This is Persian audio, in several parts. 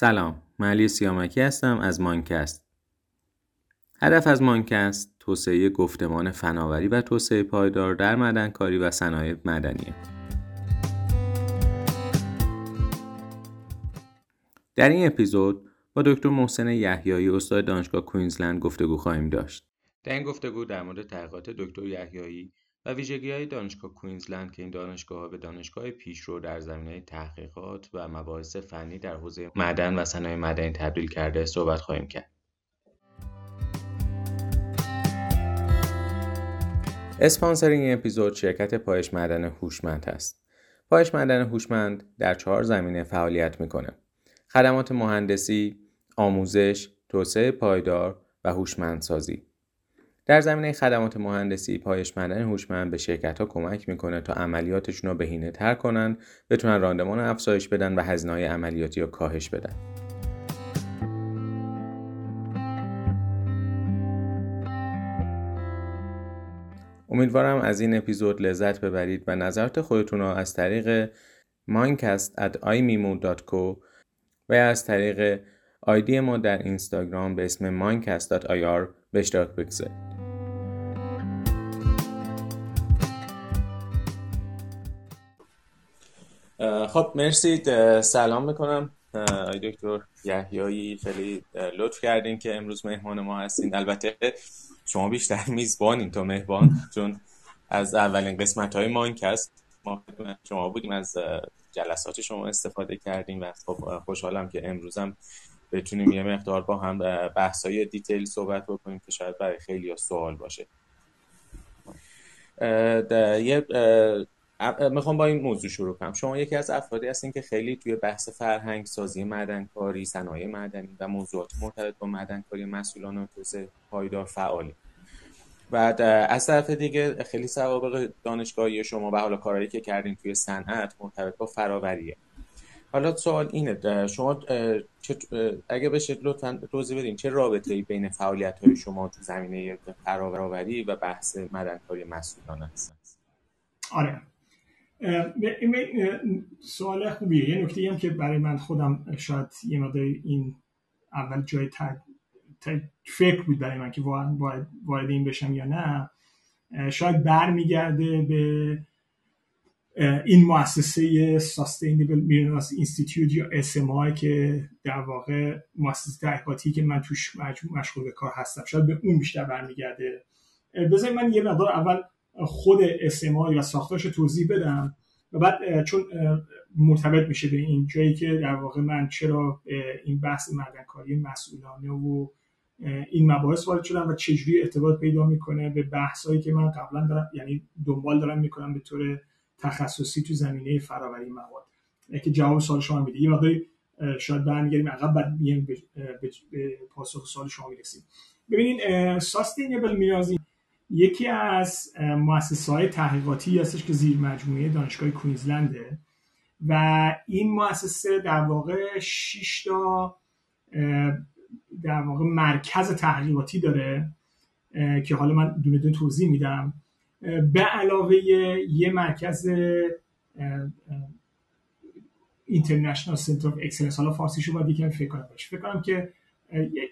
سلام من علی سیامکی هستم از مانکست. هدف از مانکست توسعه گفتمان فناوری و توسعه پایدار در معدنکاری و صنایع مدنیه در این اپیزود با دکتر محسن یحیایی استاد دانشگاه کوینزلند گفتگو خواهیم داشت. در این گفتگو در مورد تحقیقات دکتر یحیایی ویژگی های دانشگاه کوینزلند که این دانشگاه به دانشگاه پیشرو در زمینه تحقیقات و مباحث فنی در حوزه معدن و صنایع مدنی تبدیل کرده صحبت خواهیم کرد. اسپانسرینگ این اپیزود شرکت پایش معدن هوشمند است. پایش معدن هوشمند در چهار زمینه فعالیت می‌کنه. خدمات مهندسی، آموزش، توسعه پایدار و هوشمندسازی. در زمینه خدمات مهندسی پایش معدن هوشمند به شرکت ها کمک می‌کنه تا عملیاتشون رو بهینه تر کنن بتونن راندمان افزایش بدن و هزینه های عملیاتی رو کاهش بدن امیدوارم از این اپیزود لذت ببرید و نظرات خودتون رو از طریق mindcast.imimo.co و از طریق آیدی ما در اینستاگرام به اسم mindcast.ir به اشتراک بگذارید. خب مرسی سلام می‌کنم. آی دکتر یحیایی خیلی لطف کردین که امروز مهمان ما هستین. البته شما بیشتر میزبانین تا مهمان چون از اولین قسمت های مانکست ما شما بودیم از جلسات شما استفاده کردیم و خب خوشحالم که امروزم بتونیم یه مقدار با هم بحث های دیتیل صحبت بکنیم که شاید برای خیلی سوال باشه. یه می‌خوام با این موضوع شروع کنم. شما یکی از افرادی هستین که خیلی توی بحث فرهنگ سازی معدنکاری صنایع مدنی و موضوعات مرتبط با معدنکاری مسئولان و توسعه پایدار فعالی و از طرف دیگه خیلی سوابق دانشگاهی شما و حالا کارهایی که کردین توی صنعت مرتبط با فراوریه. حالا سوال اینه شما اگه بشه لطفا توضیح بدین چه رابطه ای بین فعالیت های شما تو زمینه فراوری و بحث مدنکاری مسئولان هست آره. سوال خوبیه. یه نکته هم که برای من خودم شاید یه مقدار این اول جای فکر بود برای من که وارد این بشم یا نه. شاید برمیگرده به این مؤسسه Sustainable Minerals Institute یا SMI که در واقع مؤسسه تحقیقاتی که من توش مشغول به کار هستم. شاید به اون بیشتر برمیگرده. بذارید من یه مقدار اول خود SMI و ساختارش توضیح بدم و بعد چون مرتبط میشه به این جایی که در واقع من چرا این بحث مدنکاری مسئولانه و این مباحث وارد شدم و چجوری ارتباط پیدا می‌کنه به بحثایی که من قبلا دارم یعنی دنبال دارم می‌کنم به طور تخصصی تو زمینه فراوری مواد. که جواب سوال شما میده. یه مقداری شاید برمیگردیم عقب بعد به پاسخ سوال شما می‌رسیم. ببینین ساستینبل میرازی یکی از مؤسسه های تحقیقاتی هستش که زیر مجموعه دانشگاه کوینزلنده و این مؤسسه در واقع 6 تا در واقع مرکز تحقیقاتی داره که حالا من دونه دونه توضیح میدم. به علاوه یه مرکز International Center of Excellence حالا فارسیشو باید یکم فکر کنم. فکر کنم که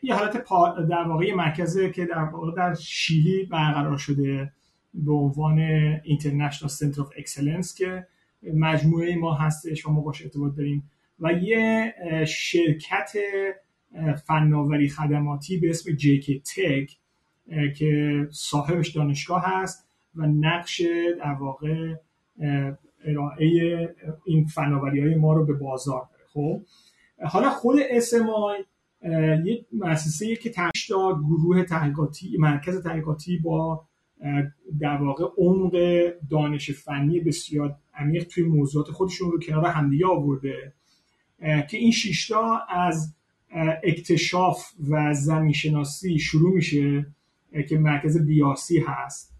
یه حالت در واقع مرکزه که در واقع در شیلی برقرار شده به عنوان International Center of Excellence که مجموعه ما هستش و ما باش ارتباط داریم و یه شرکت فناوری خدماتی به اسم JKTech که صاحبش دانشگاه هست و نقش در واقع ارائه این فناوری های ما رو به بازار داره خب؟ حالا خود SMI یک مؤسسه که تا گروه تحقیقاتی مرکز تحقیقاتی با در واقع عمق دانش فنی بسیار عمیق توی موضوعات خودشون رو کنار همدیگه آورده. که این شیشتا از اکتشاف و زمین شناسی شروع میشه که مرکز بیاسی هست.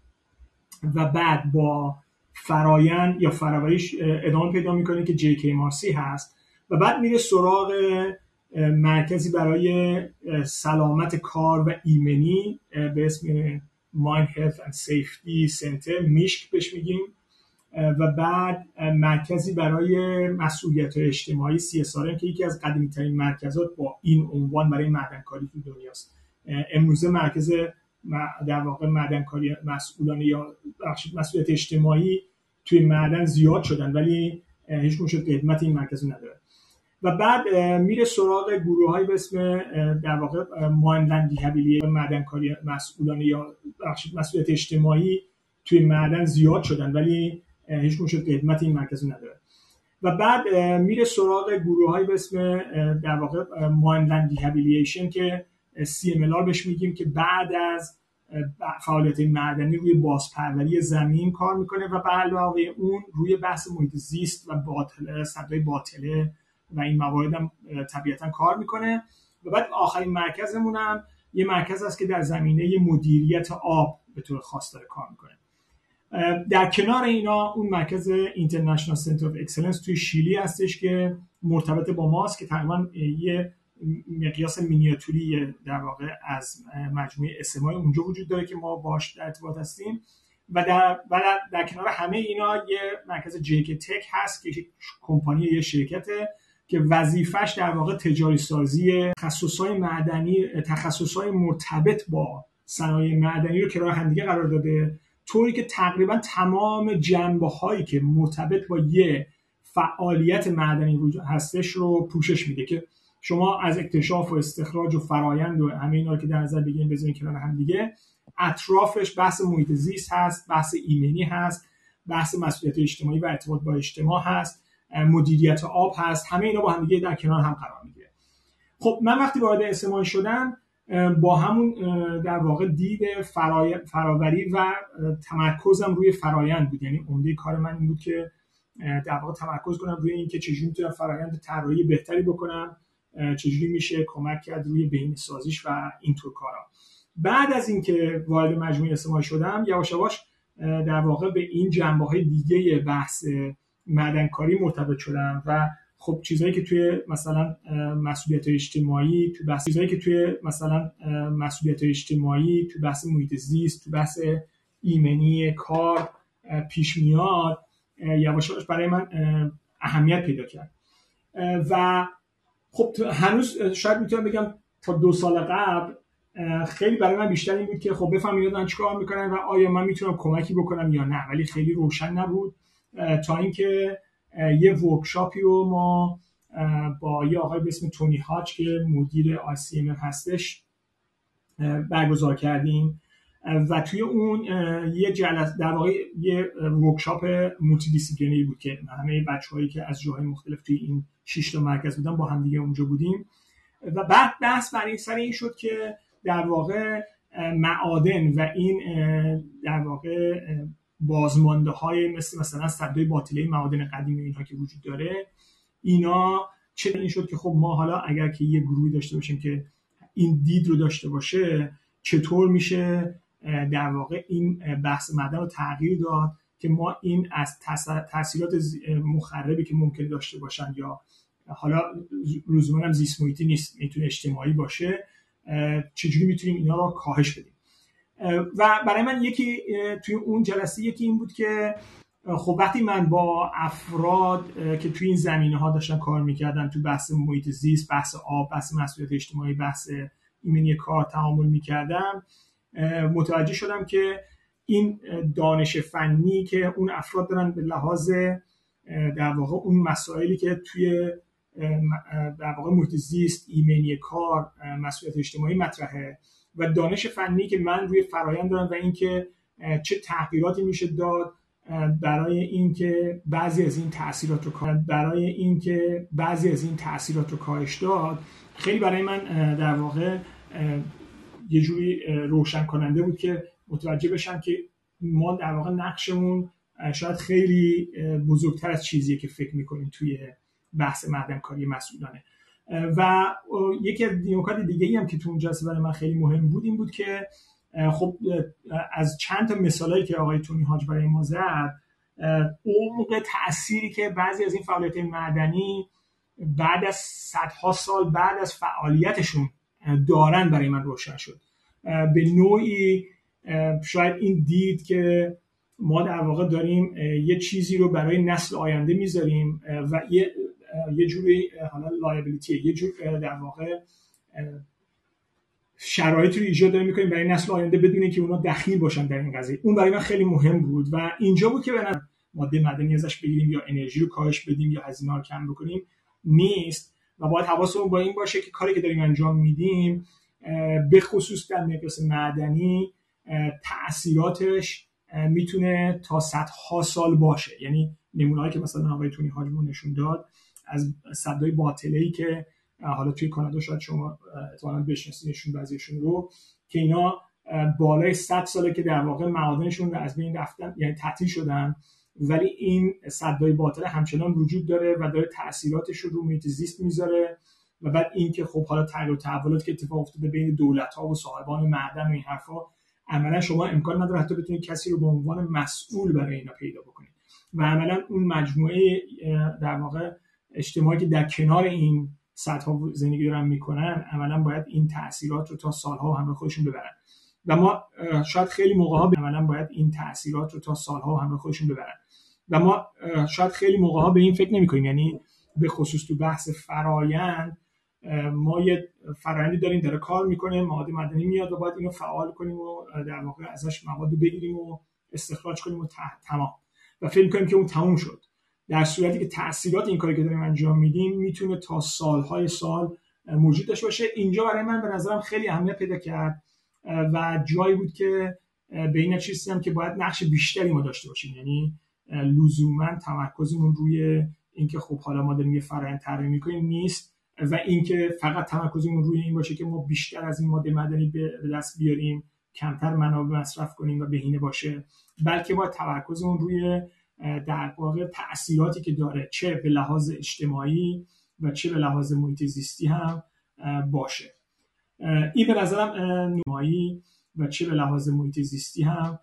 و بعد با فرایند یا فراوریش ادامه پیدا می‌کنه که جی کی مارسی هست. و بعد میره سراغ مرکزی برای سلامت کار و ایمنی به اسم Mind Health and Safety Center میشک بهش میگیم. و بعد مرکزی برای مسئولیت اجتماعی CSR که یکی از قدیمی ترین مرکزات با این عنوان برای معدنکاری تو دنیاست. امروزه مرکز در واقع معدنکاری مسئولانه یا مسئولیت اجتماعی توی معدن زیاد شدن ولی هیچ شد قدمت این مرکز نداره و بعد میره سراغ گروه های به اسم در واقع ماندن دیهبیلی معدنکاری مسئولانه یا مسئولیت اجتماعی توی معدن زیاد شدن ولی هیچ شد قدمت این مرکز نداره و بعد میره سراغ گروه های به اسم در واقع ماندن دیهبیلیشن که CMLR بهش میگیم که بعد از فعالیت معدنی روی بازپروری زمین کار می‌کنه و به علاوه اون روی بحث محیط زیست و باطله صدای باطله و این موارد هم طبیعتا کار می‌کنه. و بعد آخرین مرکزمون هم یه مرکز است که در زمینه مدیریت آب به طور خاص داره کار می‌کنه. در کنار اینا اون مرکز International Center of Excellence توی شیلی هستش که مرتبط با ماست که تقریبا یه مقیاس مینیاتوری در واقع از مجموعه SMI اونجا وجود داره که ما باش در ارتباط هستیم. و در, و در, کنار همه اینا یه مرکز جیک تک هست که کمپانی یه شرکته که وظیفش در واقع تجاری سازی تخصصهای معدنی تخصصهای مرتبط با صنایع معدنی رو کنار همدیگه قرار داده. طوری که تقریبا تمام جنبه هایی که مرتبط با یه فعالیت معدنی هستش رو پوشش میده که شما از اکتشاف و استخراج و فرایند و همه اینا رو که در نظر بگیریم بزنید کنار هم دیگه اطرافش بحث محیط زیست هست بحث ایمنی هست بحث مسئولیت اجتماعی و ارتباط با اجتماع هست. مدیریت آب هست. همه اینا با هم دیگه در کنار هم قرار می‌گیره. خب من وقتی وارد اسمای شدم با همون در واقع دید فراوری و تمرکزم روی فرایند بود. یعنی عمده کار من این بود که در واقع تمرکز کنم روی اینکه چجوری می‌تونم فرایند طراحی بهتری بکنم چجوری میشه کمک کرد روی بین سازیش و اینطور کارا. بعد از اینکه وارد مجموعه اسمای شدم یواش یواش در واقع به این جنبه های دیگه بحث معدنکاری مرتبط شدم و خب چیزهایی که توی مثلا مسئولیت اجتماعی تو بحث چیزهایی که توی مثلا مسئولیت اجتماعی تو بحث محیط زیست تو بحث ایمنی کار پیش میاد یواش برای من اهمیت پیدا کرد. و خب هنوز شاید می‌تونم بگم تا دو سال قبل خیلی برای من بیشتر این بود که خب بفهمیدمن چیکار می‌کنن و آیا من می‌تونم کمکی بکنم یا نه ولی خیلی روشن نبود. تا اینکه یه workshop ی رو ما با یه آقای به اسم تونی هاچ که مدیر ام هستش برگزار کردیم. و توی اون یه جلس در واقع یه workshop multidisciplinary بود که همه بچه‌هایی که از جاهای مختلف توی این شش تا مرکز بودن با هم دیگه اونجا بودیم. و بعد بحث برای سر این شد که در واقع معادن و این در واقع بازمانده های مثل مثلا صدای باطله معادن قدیمی اینها که وجود داره اینا چه این شد که خب ما حالا اگر که یه گروهی داشته باشیم که این دید رو داشته باشه چطور میشه در واقع این بحث معدن رو تغییر داد که ما این از تاثیرات مخربی که ممکن داشته باشن یا حالا لزوما هم زیست محیطی نیست می‌تونه اجتماعی باشه چجوری می‌تونیم اینا رو کاهش بدیم؟ و برای من یکی توی اون جلسه یکی این بود که خب وقتی من با افراد که توی این زمینه ها داشتن کار می‌کردن تو بحث محیط زیست بحث آب بحث مسئولیت اجتماعی بحث ایمنی کار تعامل می‌کردم متوجه شدم که این دانش فنی که اون افراد دارن به لحاظ در واقع اون مسائلی که توی در واقع محیط زیست ایمنی کار مسئولیت اجتماعی مطرحه. و دانش فنی که من روی فرایند دارم و اینکه چه تغییراتی میشه داد برای اینکه بعضی از این تاثیرات رو برای اینکه بعضی از این تاثیرات رو کاهش داد خیلی برای من در واقع یه جوری روشن کننده بود که متوجه بشم که ما در واقع نقشمون شاید خیلی بزرگتر از چیزیه که فکر می‌کنیم توی بحث معدنکاری مسئولانه. و یکی از نکات دیگه ای هم که تو اون جلسه برای من خیلی مهم بود این بود که خب از چند تا مثالایی که آقای تونی هاج برای ما زد عمق تأثیری که بعضی از این فعالیت معدنی بعد از صدها سال بعد از فعالیتشون دارن برای من روشن شد. به نوعی شاید این دید که ما در واقع داریم یه چیزی رو برای نسل آینده می‌ذاریم و یه یه جوری حالا لایبیلیتی یه جور در واقع شرایطی رو ایجاد داریم می‌کنیم برای نسل آینده بدون که اونا دخیل باشن در این قضیه. اون برای من خیلی مهم بود و اینجا بود که به ماده مدنی ازش بگیریم یا انرژی رو کاهش بدیم یا هزینه رو کم بکنیم نیست. و باید حواسمون با این باشه که کاری که داریم انجام میدیم به خصوص در مقیاس معدنی تاثیراتش می‌تونه تا صدها سال باشه. یعنی نمونه‌ای که مثلا آقای تونی حاجمون نشون داد از صدای باطله ای که حالا توی کانادا شاید شما احتمالاً بشناسیدشون بعضیشون رو که اینا بالای 100 ساله که در واقع معادنشون از بین رفتن یعنی تعطیل شدن ولی این صدای باطله همچنان وجود داره و داره تاثیراتش رو محیط زیست می‌ذاره و بعد اینکه خب حالا تغییر و تحولات که اتفاق افتاده بین دولت ها و صاحبان معدن و این حرفا عملا شما امکان نداره حتی بتونید کسی رو به عنوان مسئول برای اینا پیدا بکنید. و عملا اون مجموعه در واقع اجتماعی که در کنار این صدها زندگی دارن می‌کنن عملا باید این تاثیرات رو تا سالها همه خودشون ببرن. و ما شاید خیلی موقع ها عملا باید این تاثیرات رو تا سالها همه خودشون ببرن. و ما شاید خیلی موقع ها به این فکر نمی کنیم یعنی به خصوص تو بحث فرایند ما یه فرایندی داریم داره کار می‌کنه مواد مدنی میاد و باید اینو فعال کنیم و در واقع ازش مواد بگیریم و استخراج کنیم و تمام. و فکر کنیم که اون تموم شد. در صورتی که تاثیرات این کاری که داریم انجام میدیم می‌تونه تا سالهای سال موجود باشه. اینجا برای من به نظرم خیلی اهمیت پیدا کرد و جایی بود که به این هم که باید نقش بیشتری ما داشته باشیم. یعنی لزوما تمرکزمون روی اینکه خب حالا ما داریم یه فرآیند طراحی می‌کنیم نیست و اینکه فقط تمرکزمون روی این باشه که ما بیشتر از این ماده مدنی به دست بیاریم کمتر منابع مصرف کنیم و بهینه باشه بلکه باید تمرکزمون روی در واقع تاثیراتی که داره چه به لحاظ اجتماعی و چه به لحاظ محیط زیستی هم باشه. این به نظرم نمایی و چه به لحاظ محیط زیستی هم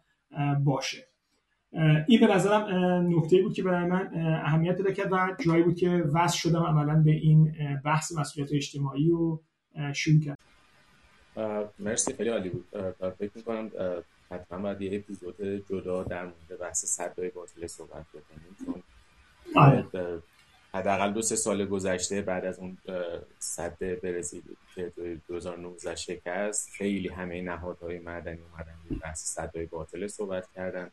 باشه. این به نظرم نکته بود که برای من اهمیت پیدا کرد و جایی بود که وصل شدم عملا به این بحث مسئولیت اجتماعی رو شروع کرد مرسی خیلی عالی بود. فکر می‌کنم حتما باید یه اپیزود جدا در مورد بحث صدای باطل صحبت بکنیم چون آره. حداقل دو سه سال گذشته بعد از اون صد برزیل که 2019 شکست خیلی همه نهادهای مدنی اومدن بحث صدای باطل صحبت کردن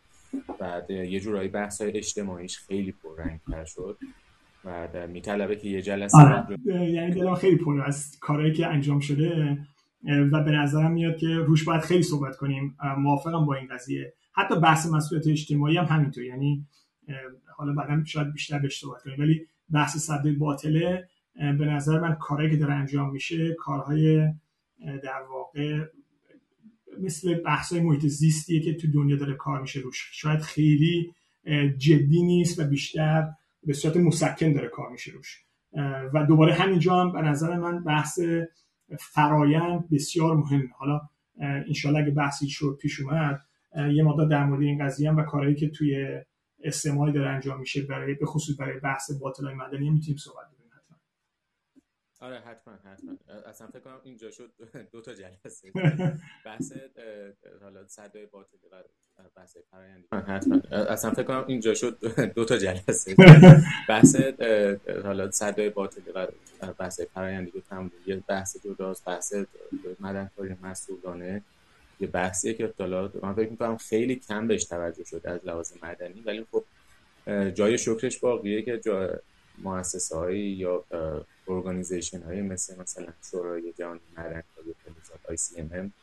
بعد یه جورایی بحث های اجتماعیش خیلی پررنگتر شد و میطلبه که یه جلسه آره. یعنی دلم خیلی پر از کارهایی که انجام شده و به نظرم میاد که روش باید خیلی صحبت کنیم. موافقم با این قضیه. حتی بحث مسئولیت اجتماعی هم همینطور یعنی حالا بعدا شاید بیشتر بهش صحبت کنیم. ولی بحث صده باطله به نظر من کارهایی که داره انجام میشه کارهای در واقع مثل بحث های محیط زیستیه که تو دنیا داره کار میشه روش. شاید خیلی جدی نیست و بیشتر به صورت مسکن داره کار میشه روش. و دوباره همینجا هم به نظر من بحث فرایند بسیار مهم حالا انشالله اگه بحثی شد پیش اومد یه مقدار در مورد این قضیه هم و کارهایی که توی استعمالی داره انجام میشه برای به خصوص برای بحث باطل های مدنی می‌تونیم صحبت آره حتما حتما. اصلا فکر کنم اینجا شد دو تا جلسه. بحث حالا صدای باطل و بحث فرآیندی حتما. اصلا فکر کنم اینجا شد دو تا جلسه. بحث حالا صدای باطل و بحث فرآیندی رو تمام یه بحث جداست بحث مدنکاری مسئولانه. یه بحثیه که حالا من فکر می‌کنم خیلی کم بهش توجه شده از لحاظ مدنی ولی خب جای شکرش باقیه که جا مؤسسه هایی یا ارگانیزیشن هایی مثل مثلا شورای جهانی سی ام ام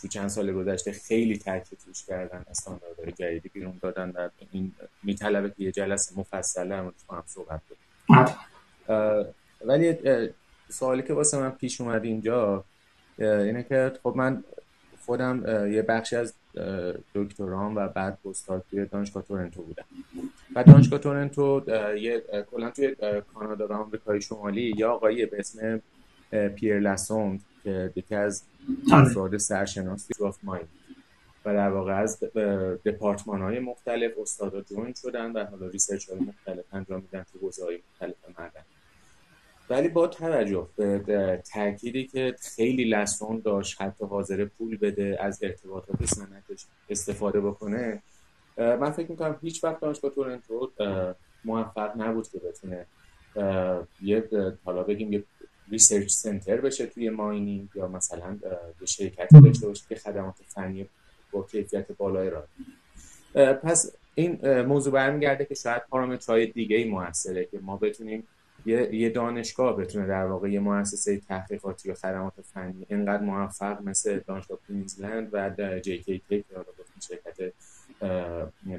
تو چند سال گذشته خیلی تاکید روش کردن استانداردهای جدیدی بیرون دادن و این میطلبه که یه جلسه مفصله هم هم صحبت کنیم. ولی سوالی که واسه من پیش اومد اینجا اینه که خب من خودم یه بخشی از دکترام و بعد پستاک توی دانشگاه تورنتو بودم. و دانشگاه تورنتو یه کلا توی کانادا و آمریکای شمالی یا آقایی به اسم پیر لاسوند که یکی از افراد سرشناسی راف مایند و در واقع از دپارتمان های مختلف استادا جوین شدن و حالا ریسرچ های مختلف انجام میدن تو حوزه های مختلف مردن ولی با توجه به تأکیدی که خیلی لاسوند داشت حتی حاضر پول بده از ارتباطات سنتش استفاده بکنه من فکر می‌کنم هیچ وقت دانشگاه تورنتو موفق نبود که بتونه یه حالا بگیم یه research center بشه توی mining یا مثلا یه شرکتی داشته باشه که خدمات فنی با کیفیت بالای را پس این موضوع برمیگرده که شاید پارامترهای دیگه ای موثره که ما بتونیم یه, یه دانشگاه بتونه در واقع یه مؤسسه تحقیقاتی یا خدمات فنی اینقدر موفق مثل دانشگاه کوینزلند و جی کی تک شرکت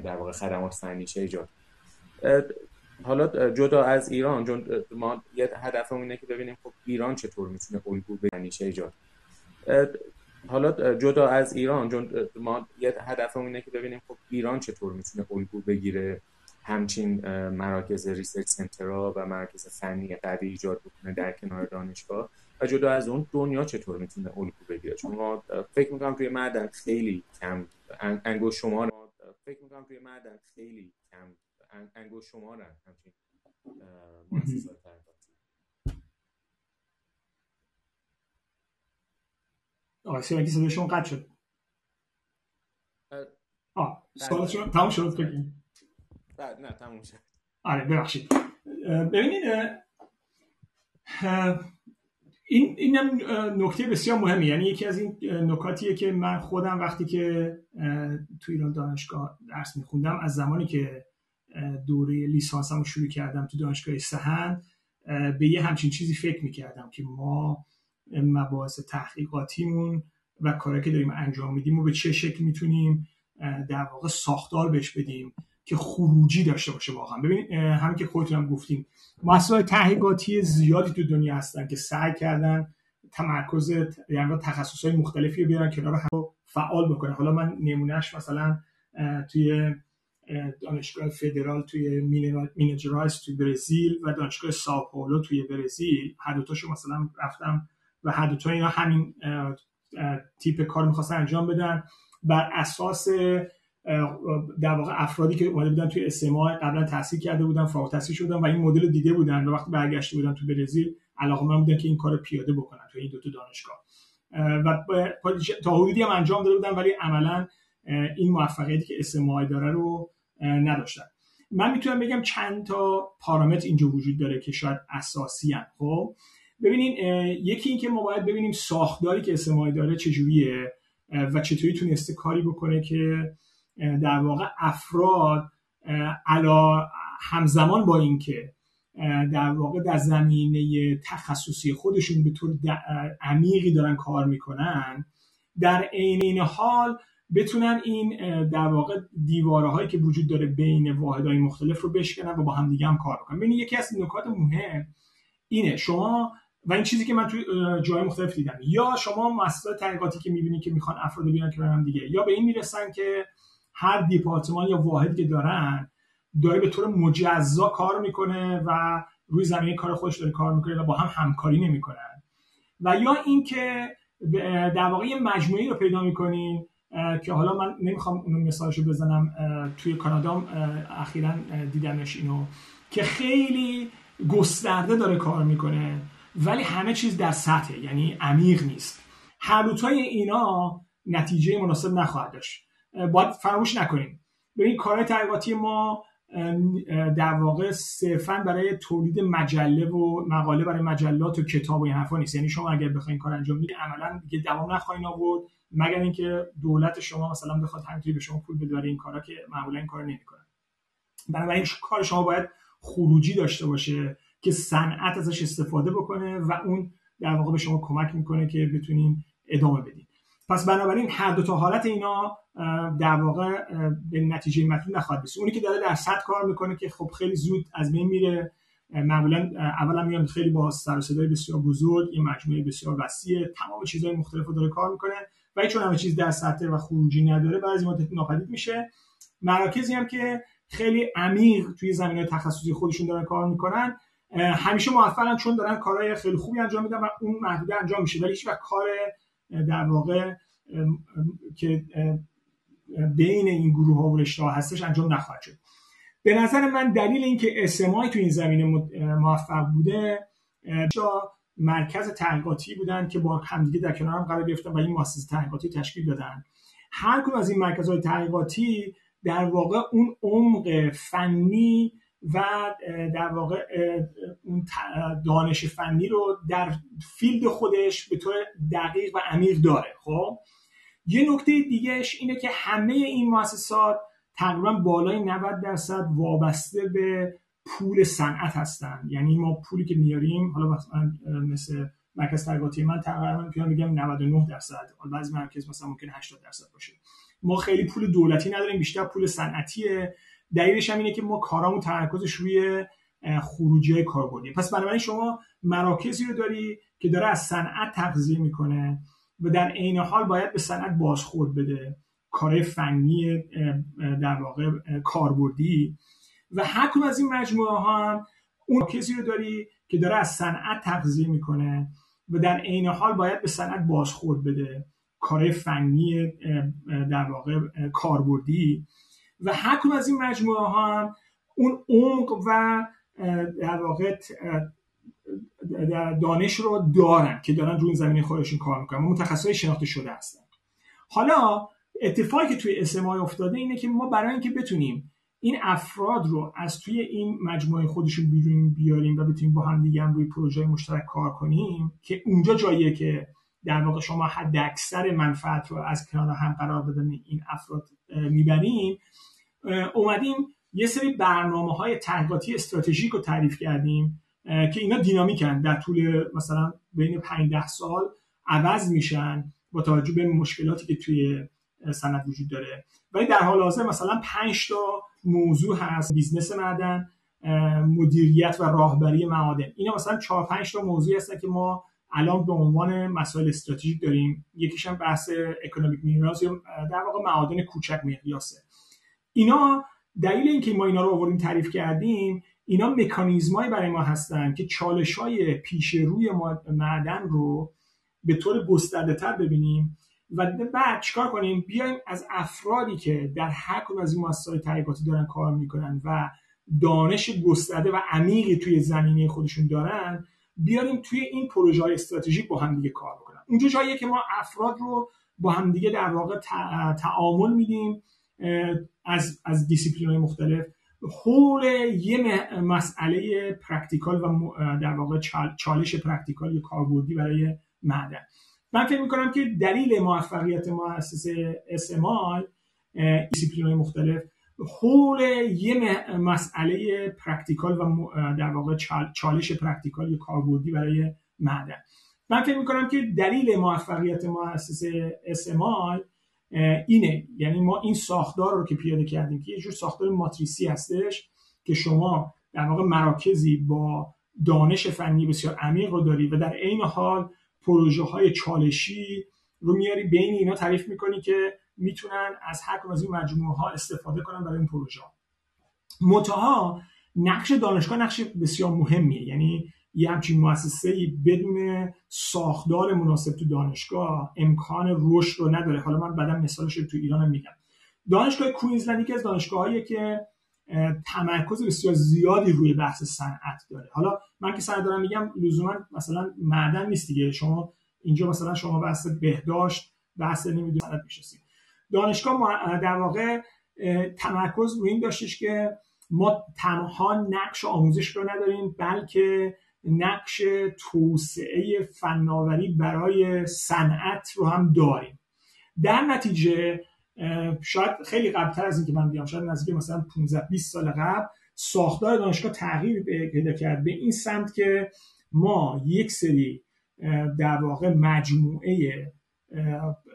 در واقع خدمات فنی ایجاد. حالا جدا از ایران چون ما یه هدفمون اینه که ببینیم خب ایران چطور می‌تونه الگو به ایجاد. حالا جدا از ایران چون ما یه هدفمون اینه که ببینیم خب ایران چطور می‌تونه الگو بگیره. همچین مراکز research center ها و مراکز فنی قوی ایجاد بکنه در کنار دانشگاه. و جدا از اون دنیا چطور می‌تونه الگو بگیره؟ چون ما فکر می‌کنم توی معدن خیلی کم انگشت شما فکر می‌کنم توی معدن خیلی کم انگشت شمارن همچین مؤسسات آه سیما صدای شما قطع شد. آه سوال شما تمام شد بگیم نه تموم شد. آره ببخشید. ببینید این اینم نکته بسیار مهمی. یعنی یکی از این نکاتیه که من خودم وقتی که تو ایران دانشگاه درس میخوندم از زمانی که دوره لیسانسم رو شروع کردم تو دانشگاه سهند به یه همچین چیزی فکر می‌کردم که ما مباحث تحقیقاتیمون و کاری که داریم انجام میدیم و به چه شکل می‌تونیم در واقع ساختار بهش بدیم. که خروجی داشته باشه واقعا. ببین همین که خودتون هم گفتیم مسائل تحقیقاتی زیادی تو دنیا هستن که سعی کردن تمرکز یعنی تخصص های مختلفی رو بیارن کنار هم فعال بکنه حالا من نمونهش مثلا توی دانشگاه فدرال توی مینجرایس توی برزیل و دانشگاه ساو توی برزیل. هر دوتاشو مثلا رفتم و هر دوتا اینا همین تیپ کار می‌خواستن انجام بدن. بر اساس در واقع افرادی که اومده بودن توی استماع قبلا تحصیل کرده بودن فارغ التحصیل شدن و این مدل دیده بودن و وقتی برگشته بودن تو برزیل علاقه من بودن که این کار پیاده بکنن توی این دو تا دانشگاه و تا حدودی هم انجام داده بودن ولی عملا این موفقیتی که استماع داره رو نداشتن من می‌تونم بگم چند تا پارامتر اینجا وجود داره که شاید اساسی هم. خب ببینین یکی این که ما باید ببینیم ساختاری که استماع داره چجوریه و چطوری تونسته کاری بکنه که در واقع افراد علا همزمان با اینکه در واقع در زمینه تخصصی خودشون به طور عمیقی دارن کار می‌کنن در عین حال بتونن این در واقع دیواره هایی که وجود داره بین واحدهای مختلف رو بشکنن و با هم دیگه هم کار کنن ببینید یکی از نکات مهم اینه شما و این چیزی که من توی جای مختلف دیدم یا شما مسائل تحقیقاتی که می‌بینید که می‌خوان افراد بیان که هم دیگه یا به این می‌رسن که هر دیپارتمان یا واحدی که دارن داره به طور مجزا کار می‌کنه و روی زمینه کار خودش داره کار می‌کنه و با هم همکاری نمی‌کنن. و یا اینکه در واقع یه مجموعه رو پیدا می‌کنین که حالا من نمی‌خوام اون مثالش بزنم توی کانادا اخیرا دیدمش اینو که خیلی گسترده داره کار می‌کنه ولی همه چیز در سطح یعنی عمیق نیست. هر دوتای اینا نتیجه مناسب نخواهد داشت. باید فراموش نکنیم. این کارهای تحقیقاتی ما در واقع صرفا برای تولید مجله و مقاله برای مجلات و کتاب و این حرفا نیست. یعنی شما اگر بخواین کار انجام بدید عملا دیگه دوام نخواین آورد مگر اینکه دولت شما مثلا بخواد همینطوری به شما پول بده برای این کارا که معمولا این کارو نمی‌کنن. بنابراین کار شما باید خروجی داشته باشه که صنعت ازش استفاده بکنه و اون در واقع به شما کمک می‌کنه که بتونین ادامه بدین. پس بنابراین هر دو تا حالت اینا در واقع به نتیجه مطلوب نخواهد رسید. اونی که داره در صد کار می‌کنه که خب خیلی زود از بین میره. معمولا اولا میاد خیلی با سر صدای بسیار بزرگ این مجموعه بسیار وسیع تمام چیزهای مختلف رو داره کار می‌کنه و چون همه چیز در سطح و خروجی نداره بعضی مدت ناپدید میشه. مراکزی هم که خیلی عمیق توی زمینه تخصصی خودشون دارن کار می‌کنن همیشه موفقن چون دارن کارهای خیلی خوبی انجام میدن و اون محدوده انجام میشه. ولی هیچ کار در واقع که بین این گروه ها و ها هستش انجام نخواهد شد. به نظر من دلیل اینکه اسمای تو این زمینه موفق بوده مرکز تحقیقاتی بودن که با همدیگه در کنار هم قرار گرفتن و این مؤسسه تحقیقاتی تشکیل دادن. هر کدوم از این مرکزهای تحقیقاتی در واقع اون عمق فنی و در واقع اون دانش فنی رو در فیلد خودش به طور دقیق و عمیق داره خب؟ یه نکته دیگهش اینه که همه این مؤسسات تقریبا بالای 90 درصد وابسته به پول صنعت هستن یعنی ما پولی که میاریم حالا مثلا مثل مرکز ترقیاتی من تقریبا می‌تونم بگم 99 درصد. بعضی مرکز مثلا ممکن 80 درصد باشه. ما خیلی پول دولتی نداریم بیشتر پول صنعتیه. دلیلش هم اینه که ما کارامون تمرکزش روی خروجی کاربردی. پس بنابراین شما مراکزی رو داری که داره از صنعت تغذیه می‌کنه. و در عین حال باید به صنعت بازخورد بده. کار فنی در واقع کاربردی. و هر از این مجموعه ها هم اون کسی رو داری که داره از صنعت تغذیه می‌کنه و در عین حال باید به صنعت بازخورد بده. کار فنی در واقع کاربردی. و هر از این مجموعه ها هم اون عمق و در واقع دانش رو دارن که دارن روی زمین خودشون کار می‌کنن. متخصصای شناخته شده هستن. حالا اتفاقی که توی اسمای افتاده اینه که ما برای اینکه بتونیم این افراد رو از توی این مجموعه خودشون بیرون بیاریم و بتونیم با هم دیگه روی پروژه مشترک کار کنیم که اونجا جاییه که در واقع شما حد اکثر منفعت رو از کنار هم قرار دادن این افراد می‌بریم. اومدیم یه سری برنامه های تحقیقاتی استراتژیک رو تعریف کردیم. که اینا دینامیکن. در طول مثلا بین 5 ده سال عوض میشن با توجه به مشکلاتی که توی سند وجود داره. ولی در حال حاضر مثلا 5 تا موضوع هست. business معدن مدیریت و راهبری معادن. اینا مثلا 4 5 تا موضوعی هستن که ما الان به عنوان مسائل استراتژیک داریم. یکیش هم بحث economic minerals یا در واقع معادن کوچک مقیاسه. اینا دلیل اینکه ما اینا رو آوردیم تعریف کردیم اینا مکانیزمایی برای ما هستن که چالش های پیش روی معدن رو به طور گسترده تر ببینیم و بعد چیکار کنیم؟ بیایم از افرادی که در هر کدوم از این مؤسسات تحقیقاتی دارن کار می‌کنن و دانش گسترده و عمیقی توی زمینه خودشون دارن بیاریم توی این پروژه استراتژیک با هم دیگه کار بکنن. اونجا جاییه که ما افراد رو با هم دیگه در واقع تعامل میدیم از از دیسیپلین های مختلف. حول یه مسئله practical و در واقع چالش practical یا کاربردی برای معدن. من فکر می‌کنم که دلیل موفقیت مؤسسه SMI discipline های مختلف حول یه مسئله practical و در واقع چالش practical یا کاربردی برای معدن. من فکر می‌کنم که دلیل موفقیت مؤسسه SMI اینه. یعنی ما این ساختار رو که پیاده کردیم که یه جور ساختار ماتریسی هستش که شما در واقع مراکزی با دانش فنی بسیار عمیق رو داری و در عین حال پروژه های چالشی رو میاری بین اینا تعریف می‌کنی که می‌تونن از هر از این مجموعه ها استفاده کنن برای این پروژه متها نقش دانشگاه نقش بسیار مهمیه. یعنی یه همچین مؤسسه بدون ساختار مناسب تو دانشگاه امکان رشد رو نداره. حالا من بعدا مثالش رو تو ایران میگم. دانشگاه کوینزلند که از دانشگاهایی که تمرکز بسیار زیادی روی بحث صنعت داره. حالا من که صنعت دارم میگم لزوما مثلا معدن نیست دیگه. شما اینجا مثلا شما بحث بهداشت بحث نمی‌دونم می‌شناسید. دانشگاه در واقع تمرکز روی این داشتش که ما تنها نقش آموزش رو نداریم بلکه نقش توسعه فناوری برای صنعت رو هم داریم. در نتیجه شاید خیلی قبلتر از اینکه من بیام شاید نزدیک مثلا 15 20 سال قبل ساختار دانشگاه تغییر پیدا کرد به این سمت که ما یک سری در واقع مجموعه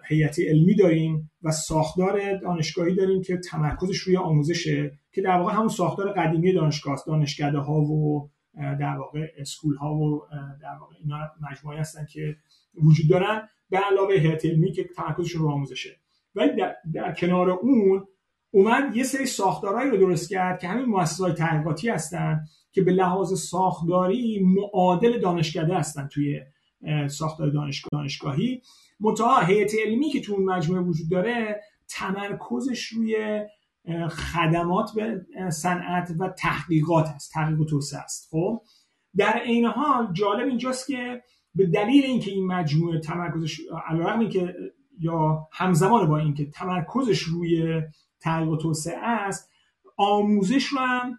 هیئت علمی داریم و ساختار دانشگاهی داریم که تمرکزش روی آموزشه که در واقع همون ساختار قدیمی دانشگاه است ها و در واقع اسکول ها و در واقع اینا مجموعه هستن که وجود دارن به علاوه هیئت علمی که تمرکزشون رو آموزشه. ولی در, در, کنار اون اومد یه سری ساختارهایی رو درست کرد که همین مؤسسات تحقیقاتی هستن که به لحاظ ساختاری معادل دانشکده هستن توی ساختار دانشگاه دانشگاهی. متها هیئت علمی که تو اون مجموعه وجود داره تمرکزش روی خدمات به صنعت و تحقیقات است تحقیق و توسعه است. خب؟ در عین حال جالب اینجاست که به دلیل اینکه این مجموعه تمرکزش علیرغم اینکه یا همزمان با اینکه تمرکزش روی تحقیق و توسعه است آموزش رو هم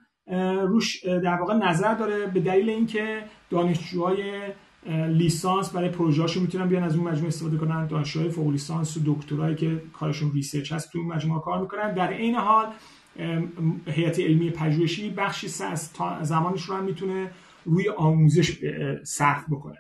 روش در واقع نظر داره به دلیل اینکه دانشجوهای لیسانس برای پروژه‌هاشون می‌تونن بیان از اون مجموعه استفاده کنن. دانشجوهای فوق لیسانس و دکترایی که کارشون ریسرچ هست تو مجموعه کار می‌کنن. در این حال هیئت علمی پژوهشی بخشی از زمانش رو هم می‌تونه روی آموزش صرف بکنه.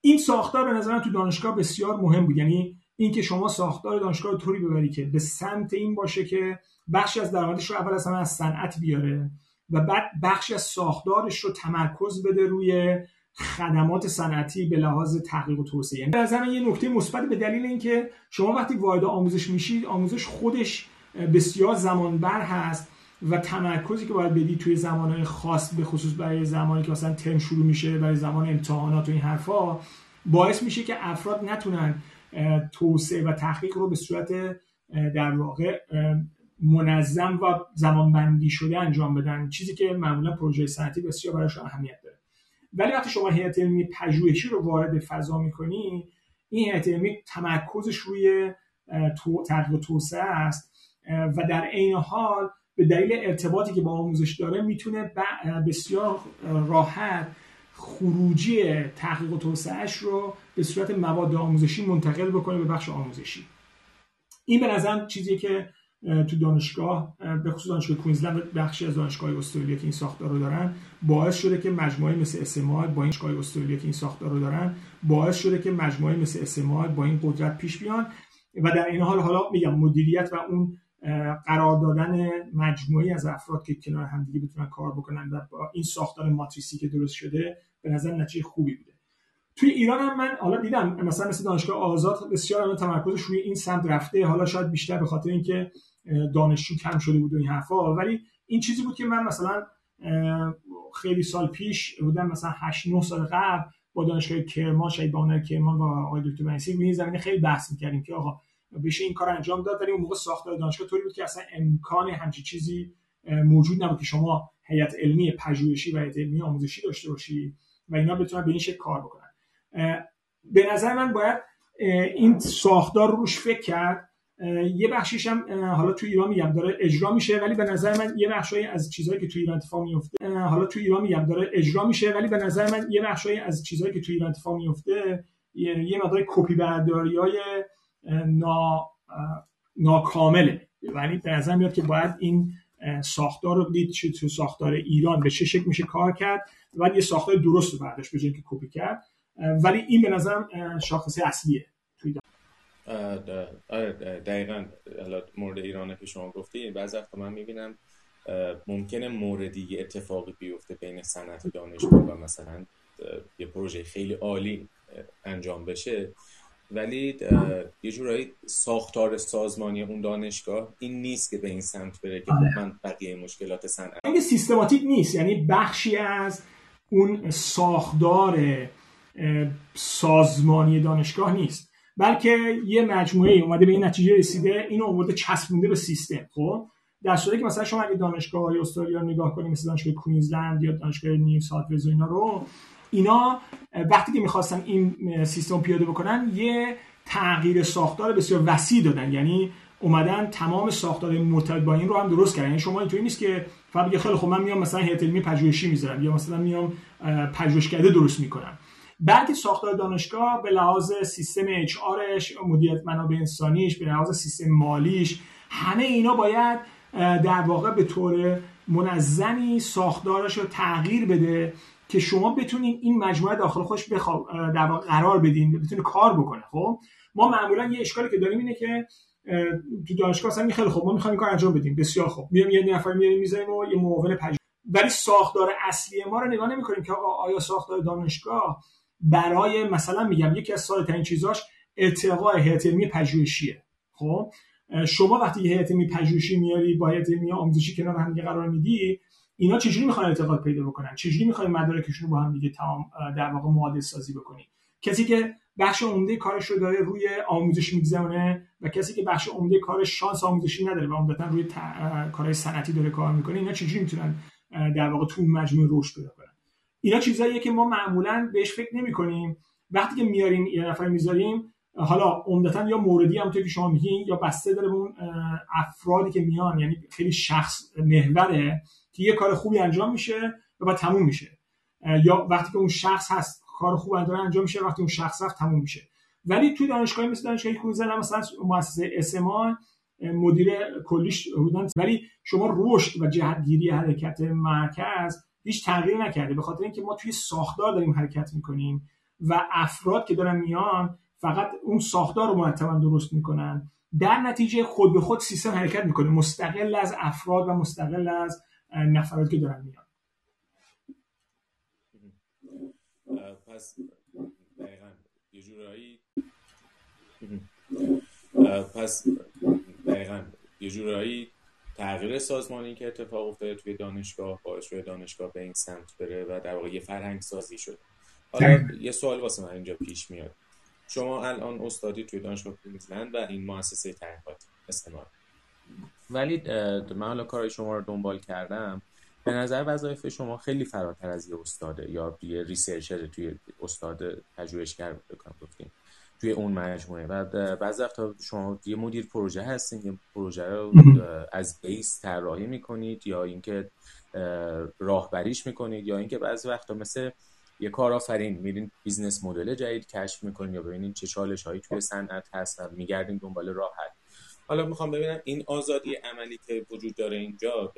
این ساختار به نظر تو دانشگاه بسیار مهم بود. یعنی اینکه شما ساختار دانشگاه رو طوری ببری که به سمت این باشه که بخشی از درآمدش رو اول از همه از صنعت بیاره و بعد بخشی از ساختارش رو تمرکز بده روی خدمات صنعتی به لحاظ تحقیق و توسعه. یعنی در یه نکته مثبت به دلیل اینکه شما وقتی وارد آموزش میشید آموزش خودش بسیار زمانبر هست و تمرکزی که باید بدی توی زمانهای خاص به خصوص برای زمانی که مثلا ترم شروع میشه برای زمان امتحانات و این حرفا باعث میشه که افراد نتونن توسعه و تحقیق رو به صورت در واقع منظم و زمانبندی شده انجام بدن. چیزی که معمولا پروژه صنعتی بسیار براش اهمیت داره. ولی وقتی شما هیئت علمی پژوهشی رو وارد فضا می‌کنی این هیئت علمی تمرکزش روی تحقیق و توسعه است. و در عین حال به دلیل ارتباطی که با آموزش داره می‌تونه بسیار راحت خروجی تحقیق و توسعهش رو به صورت مواد آموزشی منتقل بکنه به بخش آموزشی. این به نظرم چیزی که تو دانشگاه به خصوص دانشگاه کوینزلند بخشی از دانشگاه استرالیا که این ساختار رو دارن باعث شده که مجموعه مثل اسمای با این دانشگاه استرالیا که این ساختار رو دارن باعث شده که مجموعه مثل اسمای با این قدرت پیش بیان و در این حال حالا میگم مدیریت و اون قرار دادن مجموعی از افراد که کنار همدیگه بتونن کار بکنن و با این ساختار ماتریسی که درست شده به نظر نتیجه خوبی بوده. توی ایران هم من حالا دیدم مثلا مثل دانشگاه آزاد بسیار الان تمرکزش روی این سمت رفته حالا شاید بیشتر به خاطر اینکه دانشجو کم شده بود و این حرفا. ولی این چیزی بود که من مثلا خیلی سال پیش بودم مثلا 8 9 سال قبل با دانشگاه کرمان شاید با کرمان و آقای دکتر بنسی روی این خیلی بحث می‌کردیم که آقا بشه این کار انجام داد. ولی اون موقع ساختار دانشگاه طوری بود که اصلا امکان همچین چیزی موجود نبود که شما هیئت علمی پژوهشی و هیئت علمی آموزشی داشته باشی و اینا بتونن به این شکل کار بکنن. به نظر من باید این ساختار روش فکر کرد یه بخشیش هم حالا تو ایران میگم داره اجرا میشه ولی به نظر من یه بخشی از چیزهایی که تو ایران اتفاق میفته حالا تو ایران میگم داره اجرا میشه ولی به نظر من یه بخشی از چیزهایی که تو ایران اتفاق میفته یه مقدار کپی برداری های نا ناکامله. یعنی به نظر میاد که باید این ساختار رو دید چه تو ساختار ایران به چه شکل میشه کار کرد و یه ساختار درست رو برداشت به که کپی کرد. ولی این به نظرم شاخصه اصلیه. دقیقا مورد ایرانه که شما گفتی بعضی وقتا من می‌بینم ممکنه موردی اتفاقی بیفته بین صنعت دانشگاه و مثلا یه پروژه خیلی عالی انجام بشه. ولی یه جورایی ساختار سازمانی اون دانشگاه این نیست که به این سمت بره که خب من بقیه مشکلات صنعت. این سیستماتیک نیست. یعنی بخشی از اون ساختار سازمانی دانشگاه نیست. بلکه یه مجموعه اومده به این نتیجه رسیده اینو آورده چسبونده به سیستم خب؟ در صورتی که مثلا شما اگه دانشگاه های استرالیا نگاه کنید مثل دانشگاه کوینزلند یا دانشگاه نیو ساوت و اینا رو اینا وقتی که می‌خواستن این سیستم پیاده بکنن یه تغییر ساختار بسیار وسیع دادن. یعنی اومدن تمام ساختار مرتبط با این رو هم درست کردن. یعنی شما اینطوری نیست که فقط خیلی خب من میام مثلا هیئت علمی پژوهشی می‌ذارم یا مثلا میام پژوهشکده درست می‌کنم. بلکه ساختار دانشگاه به لحاظ سیستم اچ آرش مدیریت منابع انسانیش به لحاظ سیستم مالیش همه اینا باید در واقع به طور منظمی ساختارش رو تغییر بده که شما بتونین این مجموعه داخل خودش بخوا... قرار بدین بتونه کار بکنه خب؟ ما معمولا یه اشکالی که داریم اینه که تو دانشگاه اصلا خیلی خوب ما می‌خوایم کار انجام بدیم بسیار خوب. میام یه نفر میاریم می‌ذاریم و یه معاون پژوهش ولی ساختار اصلی ما رو نگاه نمی‌کنیم که آقا آیا ساختار دانشگاه برای مثلا میگم یکی از ساده ترین چیزاش ارتقاء هیئت علمی پژوهشیه. خب؟ شما وقتی یه هیئت علمی پژوهشی میاری با هیئت علمی آموزشی کنار هم قرار میدی اینا چجوری می‌خوان ارتباط پیدا بکنن؟ چجوری می‌خوان مدارکشون رو با هم دیگه تمام در واقع معادل سازی بکنی؟ کسی که بخش عمده کارش رو داره روی آموزش میگذرونه و کسی که بخش عمده کارش شانس آموزشی نداره و عمدتا روی کارهای صنعتی داره کار می‌کنه اینا چجوری می‌تونن در واقع تو مجموعه رشد پیدا اینا چیزاییه که ما معمولا بهش فکر نمی کنیم وقتی که میاریم یه نفر می‌ذاریم حالا عمدتا یا موردی هم که شما میگین یا بسته داره اون افرادی که میان یعنی خیلی شخص محوره که یه کار خوبی انجام میشه و بعد تموم میشه. یا وقتی که اون شخص هست کار خوب انجام میشه وقتی اون شخص رفت تموم میشه. ولی توی دانشگاهی مثل دانشگاه کوزن مثلا مؤسسه اسما مدیر کلیش بودن ولی شما رشد و جهتگیری حرکت مرکز هیچ تغییر نکرده. به خاطر اینکه ما توی ساختار داریم حرکت می‌کنیم و افراد که دارن میان فقط اون ساختار رو مرتبا درست می‌کنن. در نتیجه خود به خود سیستم حرکت می‌کنه. مستقل از افراد و مستقل از نفرات که دارن میان. پس دقیقا یه جورایی. پس دقیقا یه جورایی تغییر سازمانی که اتفاق افتاده توی دانشگاه باعث شده دانشگاه به این سمت بره و در واقع یه فرهنگ سازی شده. حالا یه سوال واسه من اینجا پیش میاد. شما الان استادی توی دانشگاه کوینزلند و این مؤسسه تحقیقات استعمال ولی من حالا کارهای شما رو دنبال کردم. به نظر وظایف شما خیلی فراتر از یه استاده یا یه ریسرچر توی استاد پژوهشگر بکنم گفتیم. توی اون مجموعه. و بعضی وقتا شما یه مدیر پروژه هستین یه پروژه رو از بیس طراحی می‌کنید یا اینکه راهبریش می‌کنید یا اینکه بعضی وقتا مثل یه کارآفرین میرین business model جدید کشف می‌کنین یا ببینین چه چالش هایی توی صنعت هست و میگردین دنبال راه حل. حالا می‌خوام ببینم این آزادی عملی که وجود داره اینجا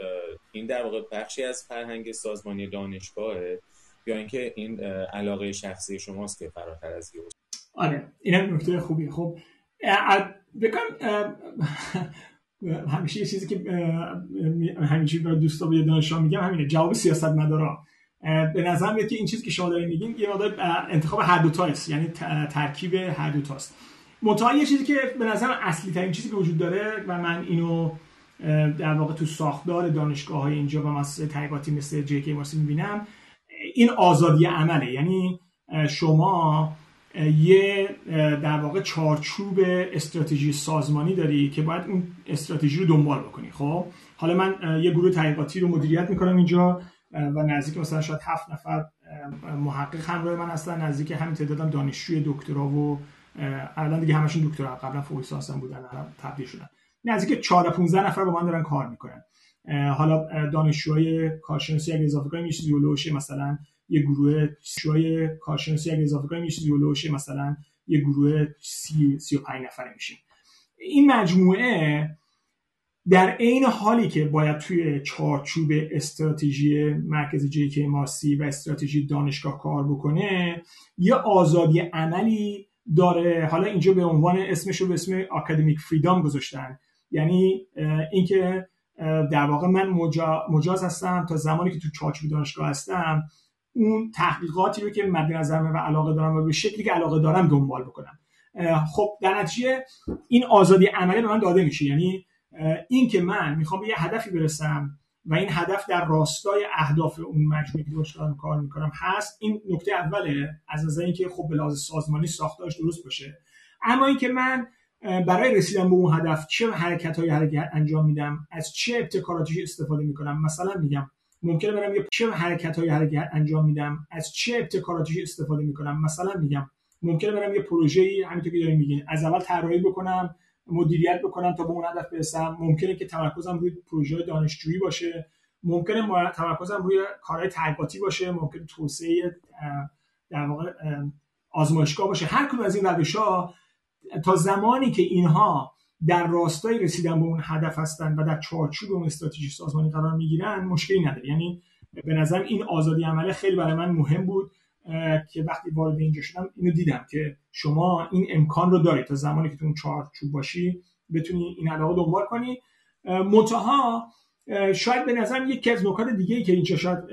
این در واقع بخشی از فرهنگ سازمانی دانشگاهه یا اینکه این علاقه شخصی شماست که فراتر از یه آره این هم نکته خوبیه خب بکنم همیشه یه چیزی که همیشه به دوستا به دانشجو میگم همینه جواب سیاست مدارا. به نظر میاد که این چیزی که شما دارین میگین یه مقدار انتخاب هر دو تاست یعنی ترکیب هر دو تاست. منتها یه چیزی که به نظر اصلی ترین چیزی که وجود داره و من اینو در واقع تو ساختار دانشگاه های اینجا و مؤسسه تحقیقاتی مثل جی کی مارسی می‌بینم این آزادی عمله. یعنی شما یه در واقع چارچوب استراتژی سازمانی داری که باید اون استراتژی رو دنبال بکنی خب؟ حالا من یه گروه تحقیقاتی رو مدیریت می‌کنم اینجا و نزدیک مثلا شاید هفت نفر محقق همراه من هستن نزدیک همین تعدادم دانشجوی دکترا و الان دیگه همشون دکترا قبلا فوق لیسانس بودن الان تبدیل شدن. نزدیک 14 15 نفر با من دارن کار می‌کنن. حالا دانشجوهای کارشناسی اگه اضافه کنیم یه مثلا یه گروه شوی کارشناسی اگه اضافه کنیم یه مثلا یه گروه 30 35 نفره میشیم. این مجموعه در عین حالی که باید توی چارچوب استراتژی مرکز جی ماسی و استراتژی دانشگاه کار بکنه یه آزادی عملی داره. حالا اینجا به عنوان اسمش رو به اسم اکادمیک فریدام گذاشتن. یعنی اینکه در واقع من مجاز هستم تا زمانی که تو چارچوب دانشگاه هستم اون تحقیقاتی رو که مد نظرمه و علاقه دارم و به شکلی که علاقه دارم دنبال بکنم. خب در نتیجه این آزادی عملی به من داده میشه. یعنی این که من می‌خوام به یه هدفی برسم و این هدف در راستای اهداف اون مجموعه که دارم کار می‌کنم هست این نکته اوله از نظر اینکه خب به لحاظ سازمانی ساختارش درست باشه. اما اینکه من برای رسیدن به اون هدف چه حرکت های انجام میدم از چه ابتکاراتی استفاده می‌کنم مثلا میگم ممکنه برم یه چه حرکت های حرکت انجام میدم از چه ابتکاراتی استفاده می‌کنم. مثلا میگم ممکنه برم یه پروژه همینطور که داریم میگین از اول طراحی بکنم مدیریت بکنم تا به اون هدف برسم. ممکنه که تمرکزم روی پروژه دانشجویی باشه. ممکنه تمرکزم روی کارهای تحقیقاتی باشه. ممکن توسعه در واقع آزمایشگاه باشه. هر کدوم از این روش ها تا زمانی که اینها در راستای رسیدن به اون هدف هستن و در چارچوب اون استراتژی سازمانی قرار می‌گیرن مشکلی نداره. یعنی به نظر این آزادی عمله خیلی برای من مهم بود که وقتی وارد اینجا شدم اینو دیدم که شما این امکان رو دارید تا زمانی که تو اون چارچوب باشی بتونی این علاقه دنبال کنی. منتها شاید به نظرم یکی از نکات دیگه ای که اینجا شاید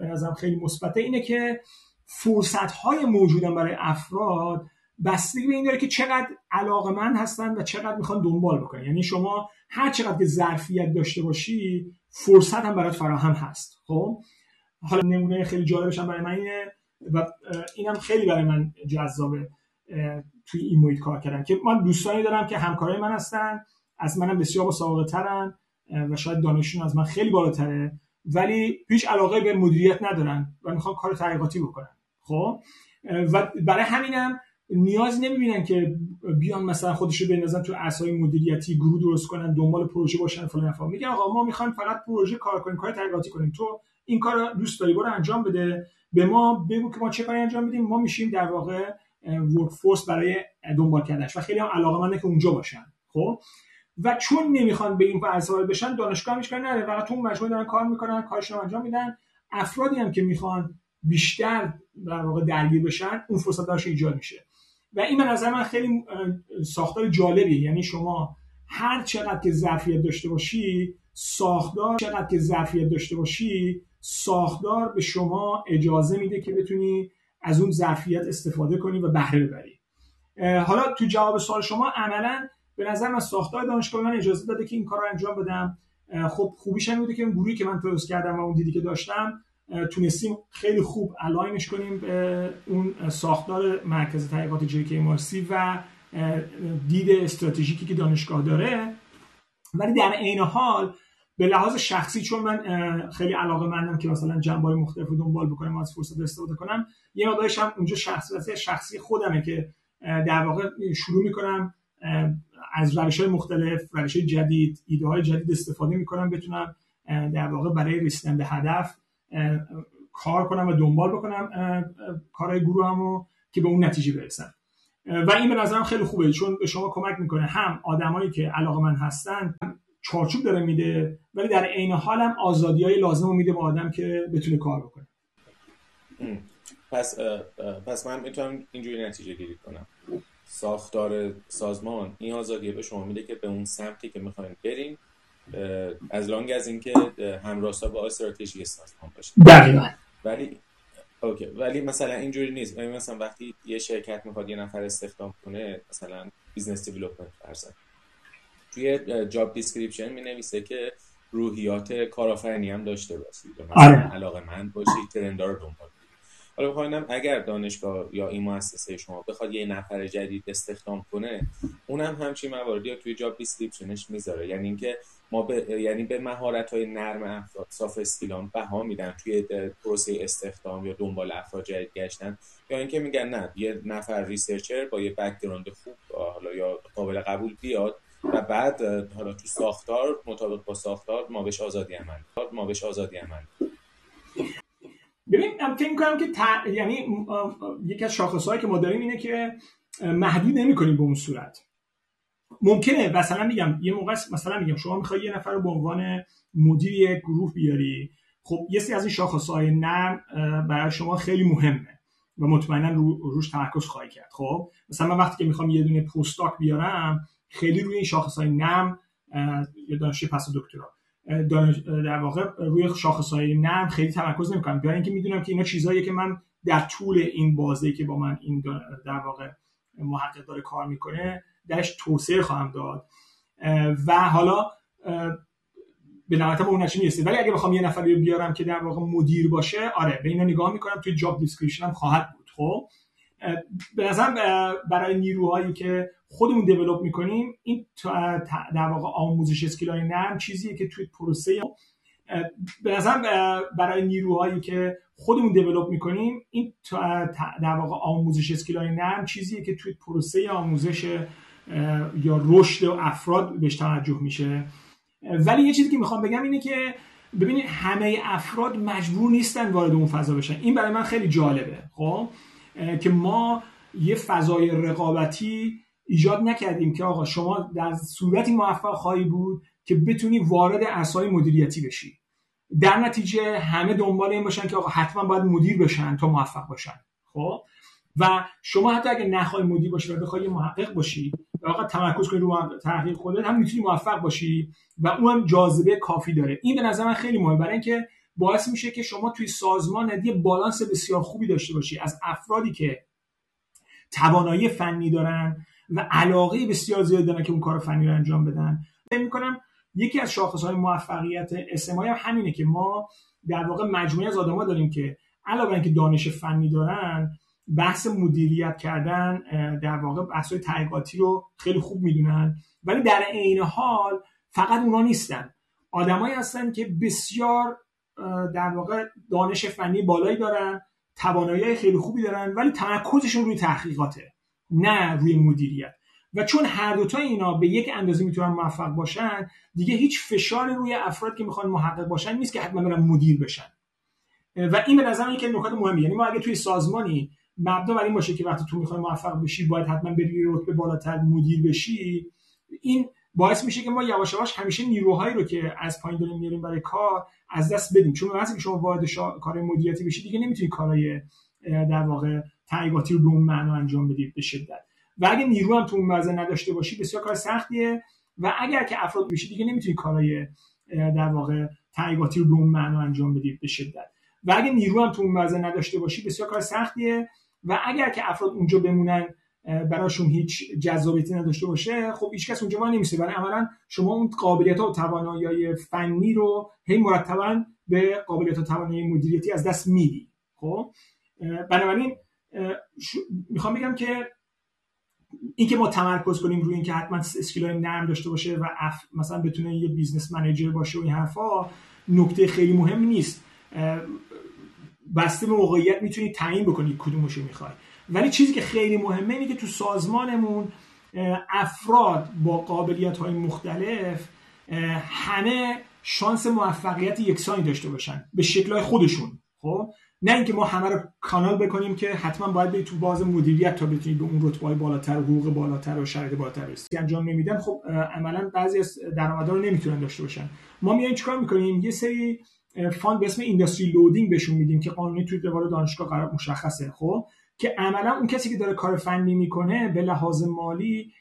به نظرم خیلی مثبته اینه که فرصت های موجودن برای افراد بستگی به این داره که چقدر علاقه من هستن و چقدر می‌خوان دنبال بکنن. یعنی شما هر چقدر که ظرفیت داشته باشی فرصت هم برات فراهم هست. خب؟ حالا نمونه خیلی جالبش هم برای من اینه و اینم خیلی برای من جذابه توی این محیط کار کردن که من دوستانی دارم که همکارای من هستن از منم بسیار با سابقه ترن و شاید دانششون از من خیلی بالاتره ولی هیچ علاقه به مدیریت ندارن و می‌خوان کار تحقیقاتی بکنن. خب؟ و برای همینم نیاز نمی‌بینن که بیان مثلا خودشو بندازن تو اسای مدیریتی گروه درست کنن دنبال پروژه باشن فلان افا میگن آقا ما می‌خوایم فقط پروژه کار کنیم کار تحقیقاتی کنیم. تو این کار دوست داری برو انجام بده. به ما بگو که ما چه کاری انجام میدیم ما میشیم در واقع ورک فورس برای دنبال کردنش. و خیلی هم علاقه که اونجا باشن. خب؟ و چون نمی‌خوان به این فلسفه بشن دانشگاه میشن نره فقط تو مجموعه دارن کار می‌کنن کارشون انجام میدن. افرادی هم که می‌خوان بیشتر در واقع درگیر بشن اون فرصت ایجاد میشه. و این به نظر من خیلی ساختار جالبیه. یعنی شما هر چقدر که ظرفیت داشته باشی ساختار چقدر که ظرفیت داشته باشی ساختار به شما اجازه میده که بتونی از اون ظرفیت استفاده کنی و بهره ببری. حالا تو جواب سوال شما عملا به نظر من ساختار دانشگاه من اجازه داده که این کار رو انجام بدم. خب خوبیش هم بوده که اون گروهی که من درست کردم و اون دیدی که داشتم تونستیم خیلی خوب الاینش کنیم به اون ساختار مرکز تحقیقات جی مارسی و دید استراتژیکی که دانشگاه داره. ولی در عین حال به لحاظ شخصی چون من خیلی علاقه مندم که مثلا جنبه مختلف رو دنبال بکنم و از فرصت استفاده کنم یه مقدارش هم اونجا شخصیت شخصی خودمه که در واقع شروع می‌کنم از روش های مختلف روش جدید ایده های جدید استفاده می‌کنم بتونم در واقع برای رسیدن به هدف کار کنم و دنبال بکنم کارهای گروهمو که به اون نتیجه برسم و این به نظرم خیلی خوبه. چون به شما کمک می‌کنه. هم آدمایی که علاقه من هستن چارچوب داره میده ولی در عین حال هم آزادی های لازم رو میده به آدم که بتونه کار بکنه. پس پس من می‌تونم اینجوری نتیجه گیری کنم. ساختار سازمان این آزادی به شما میده که به اون سمتی که می‌خواین بریم as long as اینکه همراستا با استراتژی سازمان باشه. دقیقا. ولی okay. ولی مثلا اینجوری نیست. یعنی مثلا وقتی یه شرکت می‌خواد یه نفر استخدام کنه مثلا business development فرضاً. توی job description می نویسه که روحیات کارآفرینی هم داشته باشید مثلا آره. علاقه‌مند باشید trend ا رو دنبال حالا بخواینم اگر دانشگاه یا این مؤسسه شما بخواد یه نفر جدید استخدام کنه اونم همچین مواردی ها توی job description ش می‌ذاره. یعنی اینکه ما به یعنی به مهارت های نرم افراد soft skill ان بها میدن توی پروسه استخدام یا دنبال افراد جدید گشتن. یا اینکه میگن نه یه نفر researcher با یه background خوب حالا یا قابل قبول بیاد و بعد حالا تو ساختار مطابق با ساختار ما بهش آزادی عمل ما بهش آزادی عمل ببین من فکر می‌کنم که یعنی یکی از شاخصهایی که ما داریم اینه که محدود نمی‌کنیم به اون صورت. ممکنه مثلا میگم یه موقع مثلا میگم شما می‌خوای یه نفر رو به عنوان مدیر یک گروه بیاری. خب یه سری از این شاخصهای نرم برای شما خیلی مهمه و مطمئنا رو روش تمرکز خواهی کرد. خب مثلا من وقتی که می‌خوام یه دونه پستاک بیارم خیلی روی این شاخص های نم یا دانشجوی پس دکترا. در واقع روی شاخص های نرم خیلی تمرکز نمی‌کنم. برای اینکه می‌دونم که اینا چیزهایی که من در طول این بازی که با من این در واقع محقق داره کار می‌کنه درش توسعه خواهم داد. و حالا به نهایت به اون می‌رسه ولی اگه بخوام یه نفری رو بیارم که در واقع مدیر باشه آره به اینا نگاه می‌کنم توی job description هم خواهد بود. خب؟ به نظرم برای نیروهایی که خودمون develop می‌کنیم این در واقع آموزش skill ای نرم چیزیه که توی پروسه به نظرم برای نیروهایی که خودمون develop می‌کنیم این در واقع آموزش skill ای نرم چیزیه که توی پروسه آموزش یا رشد افراد بهش توجه میشه. ولی یه چیزی که می‌خوام بگم اینه که ببینید همه افراد مجبور نیستن وارد اون فضا بشن. این برای من خیلی جالبه. خب؟ که ما یه فضای رقابتی ایجاد نکردیم که آقا شما در صورتی موفق خواهی بود که بتونی وارد اسای مدیریتی بشی. در نتیجه همه دنبال این باشن که آقا حتما باید مدیر بشن تا موفق باشن. خب؟ و شما حتی اگه نخوای مدیر باشی و بخوای محقق باشی و آقا تمرکز کنی رو تحقیق خودت هم می‌تونی موفق باشی و اون هم جاذبه کافی داره. این به نظر من خیلی مهمه. برای اینکه باعث میشه که شما توی سازمان یه بالانس بسیار خوبی داشته باشی. از افرادی که توانایی فنی دارن و علاقه بسیار زیاد دارن که اون کار فنی رو انجام بدن. فکر می‌کنم یکی از شاخص های موفقیت اسمای هم همینه که ما در واقع مجموعه از آدما داریم که علاوه اینکه دانش فنی دارن بحث مدیریت کردن در واقع بحث تحقیقاتی رو خیلی خوب می‌دونن. ولی در عین حال فقط اونا نیستن. آدمایی هستن که بسیار در واقع دانش فنی بالایی دارن توانایی خیلی خوبی دارن ولی تمرکزشون روی تحقیقاته نه روی مدیریت. و چون هر دوتا اینا به یک اندازه می‌تونن موفق باشن دیگه هیچ فشار روی افراد که می‌خوان محقق باشن نیست که حتما برن مدیر بشن. و این به نظر که نکات مهمی یعنی ما اگه توی سازمانی مبدا بر این باشه که وقتی تو می‌خوای موفق بشی باید حتما بری رتبه بالاتر مدیر بشی. این باعث میشه که ما یواش یواش همیشه نیروهایی رو که از پایین داریم میاریم برای کار از دست بدیم. چون وقتی که شما وارد کار مدیریتی بشی دیگه نمی‌تونی کارهای در واقع تحقیقاتی رو به اون معنا انجام بدید به شدت. و اگه نیرو هم تو اون وضع نداشته باشی بسیار کار سختیه. و اگر که افراد بشی دیگه نمی‌تونی کارهای در واقع تحقیقاتی رو به اون معنا انجام بدید به شدت. و اگه نیرو هم تو اون وضع نداشته باشی بسیار کار سختیه. و اگر که افراد اونجا بمونن براشون هیچ جذابیتی نداشته باشه خب هیچ کس اونجا ما نمیشه برای عملا شما اون قابلیت ها و توانایی فنی رو هی مرتبا به قابلیت و توانایی مدیریتی از دست میدی. خب؟ بنابراین می‌خوام بگم که اینکه ما تمرکز کنیم روی اینکه حتما skill های نرم داشته باشه و اف... مثلا بتونه یه business manager باشه و این حرفا نکته خیلی مهم نیست. بسته به موقعیت می‌تونید تعیین بکنید کدومشو می‌خوای. ولی چیزی که خیلی مهمه اینه که تو سازمانمون افراد با قابلیت های مختلف همه شانس موفقیت یکسانی داشته باشن به شکلهای خودشون خب؟ نه اینکه ما همه رو کانال بکنیم که حتما باید برید تو باز مدیریت تا بتونید به اون رتبه بالاتر و حقوق بالاتر و شرایط بالاتر برسید انجام نمیدن خب عملا بعضی از درآمدها رو نمی‌تونن داشته باشن. ما میایم چیکار می‌کنیم؟ یه سری fund به اسم industry loading بهشون میدیم که قانونی توی روال دانشگاه قرار مشخصه خب؟ که عملا اون کسی که داره کار فنی می‌کنه به لحاظ مالی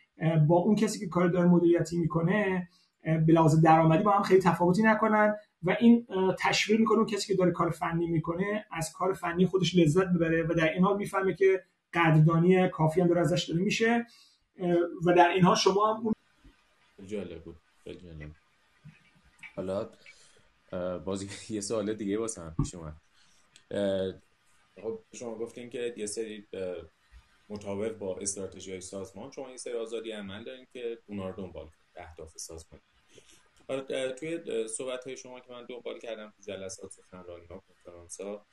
با اون کسی که کار داره مدیریتی می‌کنه به لحاظ درآمدی با هم خیلی تفاوتی نکنن و این تشویق می‌کنه اون کسی که داره کار فنی می‌کنه از کار فنی خودش لذت ببره و در این حال می‌فهمه که قدردانی کافی هم داره ازش داره میشه و در این حال شما هم اون جالب بود. حالا بازی یه سوال دیگه واسه هم پیش اومد. خب شما گفتین که یه سری مطابق با استراتژی های سازمان شما یه سری آزادی عمل دارین که اونا رو دنبال اهداف سازمان توی صحبت های شما که من دنبال کردم تو جلسات سخنرانی ها کنفرانس ها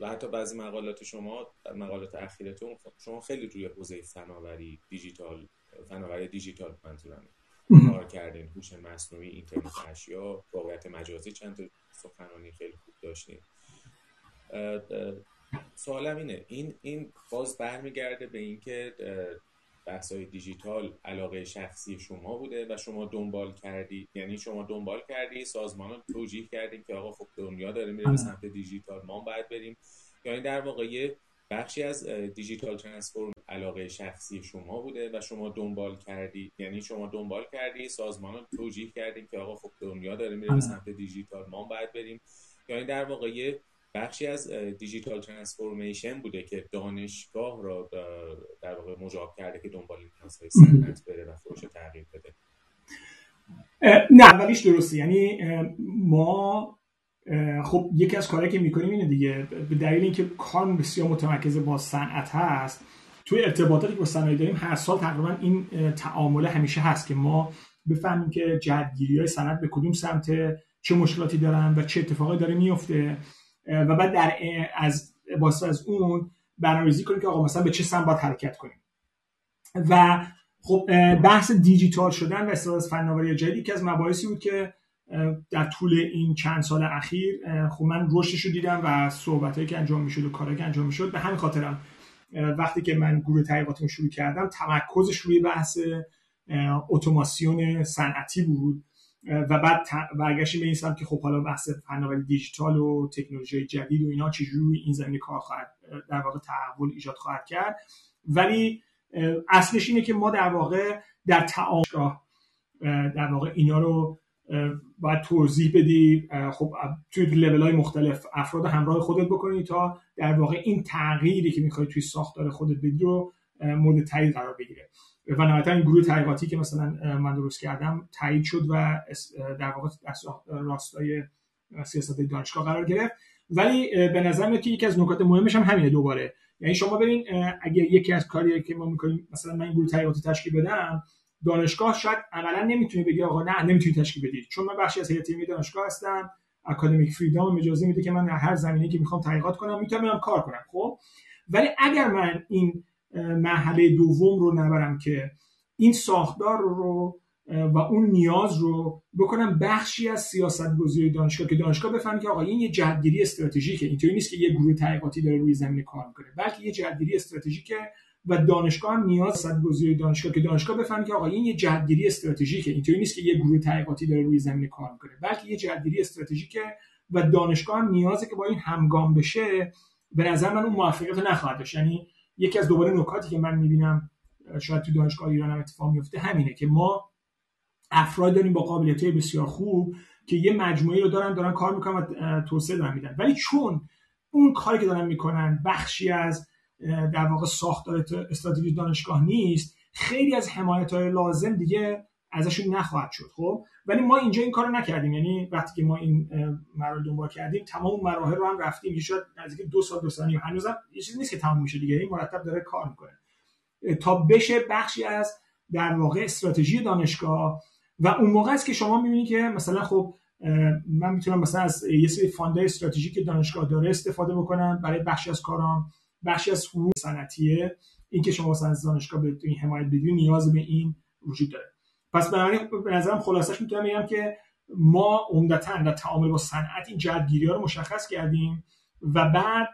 و حتی بعضی مقالات شما مقالات اخیرتون شما خیلی روی حوزه فناوری دیجیتال فناوری دیجیتال منظورم کار کردین؟ هوش مصنوعی اینترنت اشیا واقعیت مجازی چند تا سخنرانی خیلی خوب داشتین. سوالم اینه. این این باز برمیگرده به اینکه بحث های دیجیتال علاقه شخصی شما بوده و شما دنبال کردی. یعنی شما دنبال کردی سازمان رو توجیه کردیم که آقا خب دنیا داره میره به سمت دیجیتال ما باید بریم. یعنی در واقع یه بخشی از دیجیتال ترانسفورم علاقه شخصی شما بوده و شما دنبال کردی. یعنی شما دنبال کردی سازمان رو توجیه کردیم که آقا خب دنیا داره میره به سمت دیجیتال ما باید بریم. یعنی در واقع یه بخشی از دیجیتال ترانسفورمیشن بوده که دانشگاه را در واقع مجاب کرده که دنبال این مسائل صنعت بره و فروش تغییر بده. نه اولیش درسته. یعنی ما خب یکی از کارهایی که می‌کنیم اینه دیگه به دلیل اینکه کار بسیار متمرکز با صنعت هست توی ارتباطاتی که با صنایع داریم هر سال تقریبا این تعامل همیشه هست که ما بفهمیم که جهتگیری های صنعت به کدوم سمت چه مشکلاتی دارن و چه اتفاقی داره میفته و بعد در از واسه از اون برنامه‌ریزی کنیم که آقا مثلا به چه سمت باید حرکت کنیم. و خب بحث دیجیتال شدن و استفاده از فناوری جدید که از مباحثی بود که در طول این چند سال اخیر خب من رشدش رو دیدم و صحبتهایی که انجام می‌شد و کارهایی که انجام می‌شد به همین خاطرم. وقتی که من گروه تحقیقاتم شروع کردم تمرکزش روی بحث اتوماسیون صنعتی بود. و بعد برگشتیم به این سمت که خب حالا بحث فناوری دیجیتال و تکنولوژی جدید و اینا چجوری این زمینه کار خواهد در واقع تحول ایجاد خواهد کرد. ولی اصلش اینه که ما در واقع در تعامل در واقع اینا رو باید توضیح بدی. خب توی لیول های مختلف افراد همراه خودت بکنی تا در واقع این تغییری که می‌خوای توی ساختار خودت بدی رو مورد تایید قرار بگیره. و نهایتا این گروه تحقیقاتی که مثلا من درست کردم تایید شد و در واقع راستای سیاست دانشگاه قرار گرفت. ولی به نظر که یکی از نکات مهمش هم همینه دوباره. یعنی شما ببین اگه یکی از کاری که ما می‌کنیم مثلا من این گروه تحقیقاتی تشکیل بدم دانشگاه شاید عملا نمی‌تونه بگه آقا نه نمی‌تونی تشکیل بدید چون من بخشی از هیئت علمی دانشگاه هستم اکادمیک فریدام اجازه میده که من هر زمینه که می‌خوام تحقیقات کنم می‌تونم کار کنم خب؟ ولی اگر من این مرحله دوم رو نبرم که این ساختار رو و اون نیاز رو بکنم بخشی از سیاست گذاری دانشگاه که دانشگاه بفهمه که آقا این یه جهتگیری استراتژیکه. اینطوری نیست که یه گروه تحقیقاتی داره روی زمین کار می‌کنه بلکه یه جهتگیری استراتژیکه و دانشگاه هم نیاز صد گذاری دانشگاه که دانشگاه بفهمه که آقا این یه جهتگیری استراتژیکه. اینطوری نیست که یه گروه تحقیقاتی داره روی زمین کار می‌کنه بلکه یه جهتگیری استراتژیکه و دانشگاه هم نیازه که با این همگام بشه. به نظر من اون موفقیت نخواهد داشت. یعنی یکی از دوباره نکاتی که من می‌بینم شاید تو دانشگاه ایران هم اتفاق میفته همینه که ما افراد داریم با قابلیت بسیار خوب که یه مجموعه رو دارن دارن کار می‌کنن و توسعه دارن میدن. ولی چون اون کاری که دارن می‌کنن بخشی از در واقع ساختار استراتژی دانشگاه نیست خیلی از حمایت های لازم دیگه ازشون نخواهد شد خب؟ ولی ما اینجا این کارو نکردیم. یعنی وقتی که ما این مراحل دنبال کردیم تمام مراحل رو هم رفتیم یه شاید نزدیک دو سال دو سال هنوزم یه چیزی نیست که تمام میشه دیگه. این مرتب داره کار می‌کنه. تا بشه بخشی از در واقع استراتژی دانشگاه و اون موقع است که شما می‌بینید که مثلا خب من می‌تونم مثلا از یه سری فاندای استراتژیک دانشگاه داره استفاده بکنم برای بخشی از کارام. بخشی از حقوق صنعتیه. این که شما مثلا از دانشگاه به این حمایت بدید نیاز به این وجود داره. پس بنابراین به نظرم خلاصش می‌تونم بگم که ما عمدتا در تعامل با صنعت این جهتگیری ها رو مشخص کردیم و بعد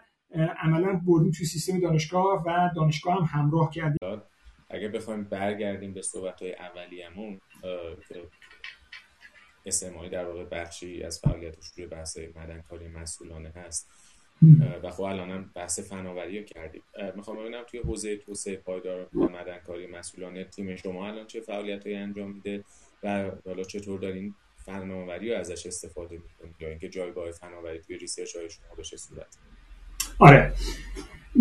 عملا بردیم توی سیستم دانشگاه و دانشگاه هم همراه کردیم. اگه بخوایم برگردیم به صحبت های اولیمون اسمایی در واقع بخشی از فعالیتش روی بحث مدنکاری مسئولانه هست. و خب الان بحث فناوری رو کردیم. می‌خوام ببینم توی حوزه توسعه پایدار و مدنکاری مسئولانه تیم شما الان چه فعالیت انجام میده و حالا چطور دارین فناوری رو ازش استفاده می‌کنید یا اینکه جایگاه فناوری توی ریسرچ های شما بشه صورت. آره.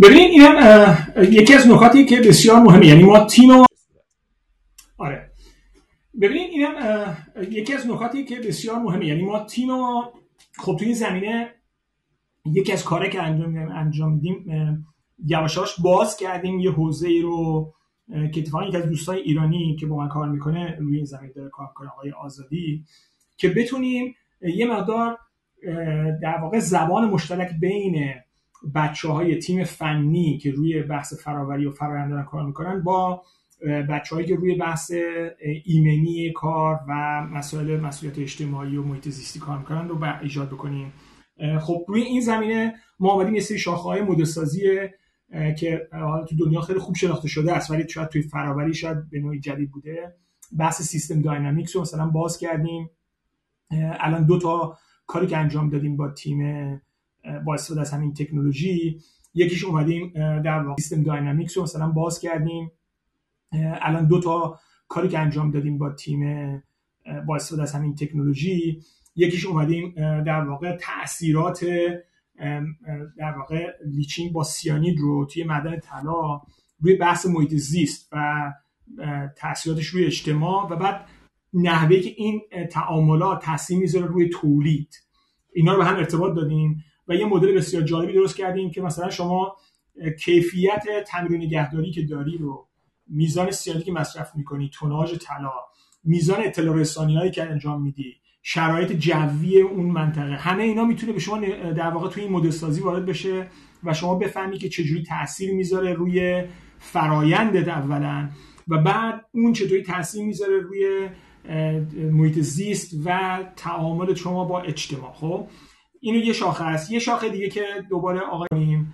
ببینید اینم یکی از نکاتی که بسیار مهمه. یعنی ما تیم آره. ببینید اینم یکی از نکاتی که بسیار مهمه. یعنی ما تیم ما خب توی این زمینه یکی از کاری که انجام انجام میدیم یواشاش باز کردیم یه حوزه ای رو که اتفاقا یکی از دوستای ایرانی که با من کار می‌کنه روی این زمین داره کار می‌کنه آقای آزادی که بتونیم یه مقدار در واقع زبان مشترک بین بچه های تیم فنی که روی بحث فراوری و فرآیند دارن کار می‌کنن با بچههایی که روی بحث ایمنی کار و مسائل مسئولیت اجتماعی و محیط زیستی کار می‌کنن رو ایجاد بکنیم. خب روی این زمینه ما آمدیم یه سری شاخه های مدلسازی که حالا تو دنیا خیلی خوب شناخته شده است ولی شاید توی فراوری شاید به نوعی جدید بوده. بحث سیستم داینامیکس رو مثلا باز کردیم. الان دو تا کاری که انجام دادیم با تیم با استفاده از همین تکنولوژی یکیش اومدیم در واقع سیستم داینامیکس رو مثلا باز کردیم. الان دو تا کاری که انجام دادیم با تیم با استفاده از همین تکنولوژی. یکیش اومدیم در واقع تاثیرات در واقع لیچینگ با سیانید رو توی معدن طلا روی بحث محیط زیست و تاثیراتش روی اجتماع و بعد نحوه که این تعاملات تاثیر می‌ذاره روی تولید. اینا رو به هم ارتباط دادیم و یه مدل بسیار جالبی درست کردیم که مثلا شما کیفیت تمرین نگهداری که داری رو میزان سیانی که مصرف می‌کنی توناژ طلا میزان اطلاع رسانی هایی که انجام میدی شرایط جوی اون منطقه. همه اینا می‌تونه به شما در واقع توی این مدل سازی وارد بشه و شما بفهمی که چجوری تاثیر می‌ذاره روی فرایندت اولا و بعد اون چطوری تاثیر می‌ذاره روی محیط زیست و تعامل شما با اجتماع. خب؟ اینو یه شاخه است. یه شاخه دیگه که دوباره آقاییم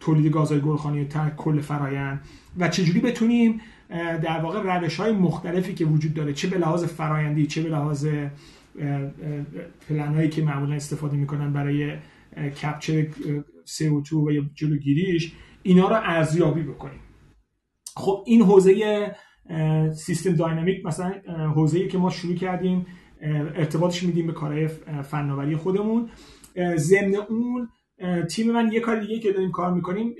تولید گازهای گلخانی و کل فرایند و چجوری بتونیم در واقع روش های مختلفی که وجود داره چه به لحاظ فرایندی چه به لحاظ پلن هایی که معمولا استفاده می‌کنن برای کپچر CO2 و یا جلوگیریش اینا رو ارزیابی بکنیم. خب این حوزه سیستم داینامیک مثلا حوزه‌ای که ما شروع کردیم ارتباطش میدیم به کارهای فناوری خودمون. ضمن اون تیم من یه کار دیگه که داریم کار می‌کنیم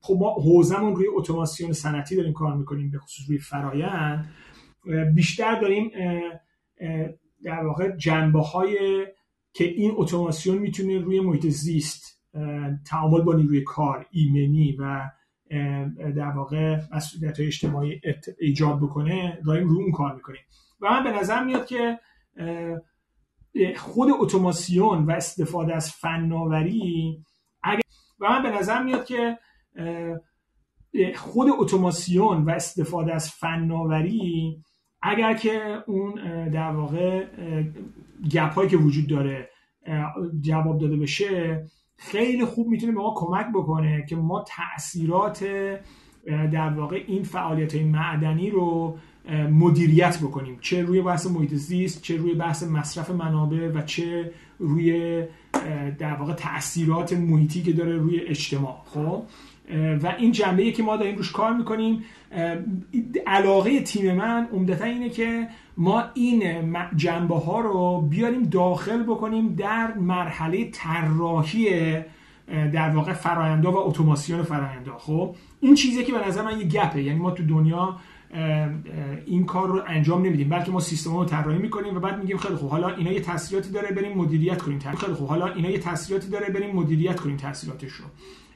خب ما حوزمون روی اتوماسیون صنعتی داریم کار می‌کنیم به خصوص روی فرایند. بیشتر داریم در واقع جنبه های که این اتوماسیون می‌تونه روی محیط زیست تعامل با نیروی کار ایمنی و در واقع مسئولیت اجتماعی ایجاد بکنه داریم روی اون کار می‌کنیم. و من به نظر میاد که خود اتوماسیون و استفاده از فناوری اگر و من به نظر میاد که خود اتوماسیون و استفاده از فناوری اگر که اون در واقع گپ هایی که وجود داره جواب داده بشه خیلی خوب می‌تونه به ما کمک بکنه که ما تاثیرات در واقع این فعالیت های معدنی رو مدیریت بکنیم. چه روی بحث محیط زیست چه روی بحث مصرف منابع و چه روی در واقع تاثیرات محیطی که داره روی اجتماع. خب؟ و این جنبه که ما داریم روش کار می‌کنیم علاقه تیم من عمدتا اینه که ما این جنبه ها رو بیاریم داخل بکنیم در مرحله طراحی در واقع فراینده و اتوماسیون فراینده خب این چیزی که به نظر من یه گپه. یعنی ما تو دنیا این کار رو انجام نمیدیم بلکه ما سیستم رو طراحی می‌کنیم و بعد میگیم خیلی خوب حالا اینا یه تاثیراتی داره بریم مدیریت کنیم. خیلی خوب حالا اینا یه تاثیراتی داره بریم مدیریت کنیم تاثیراتش رو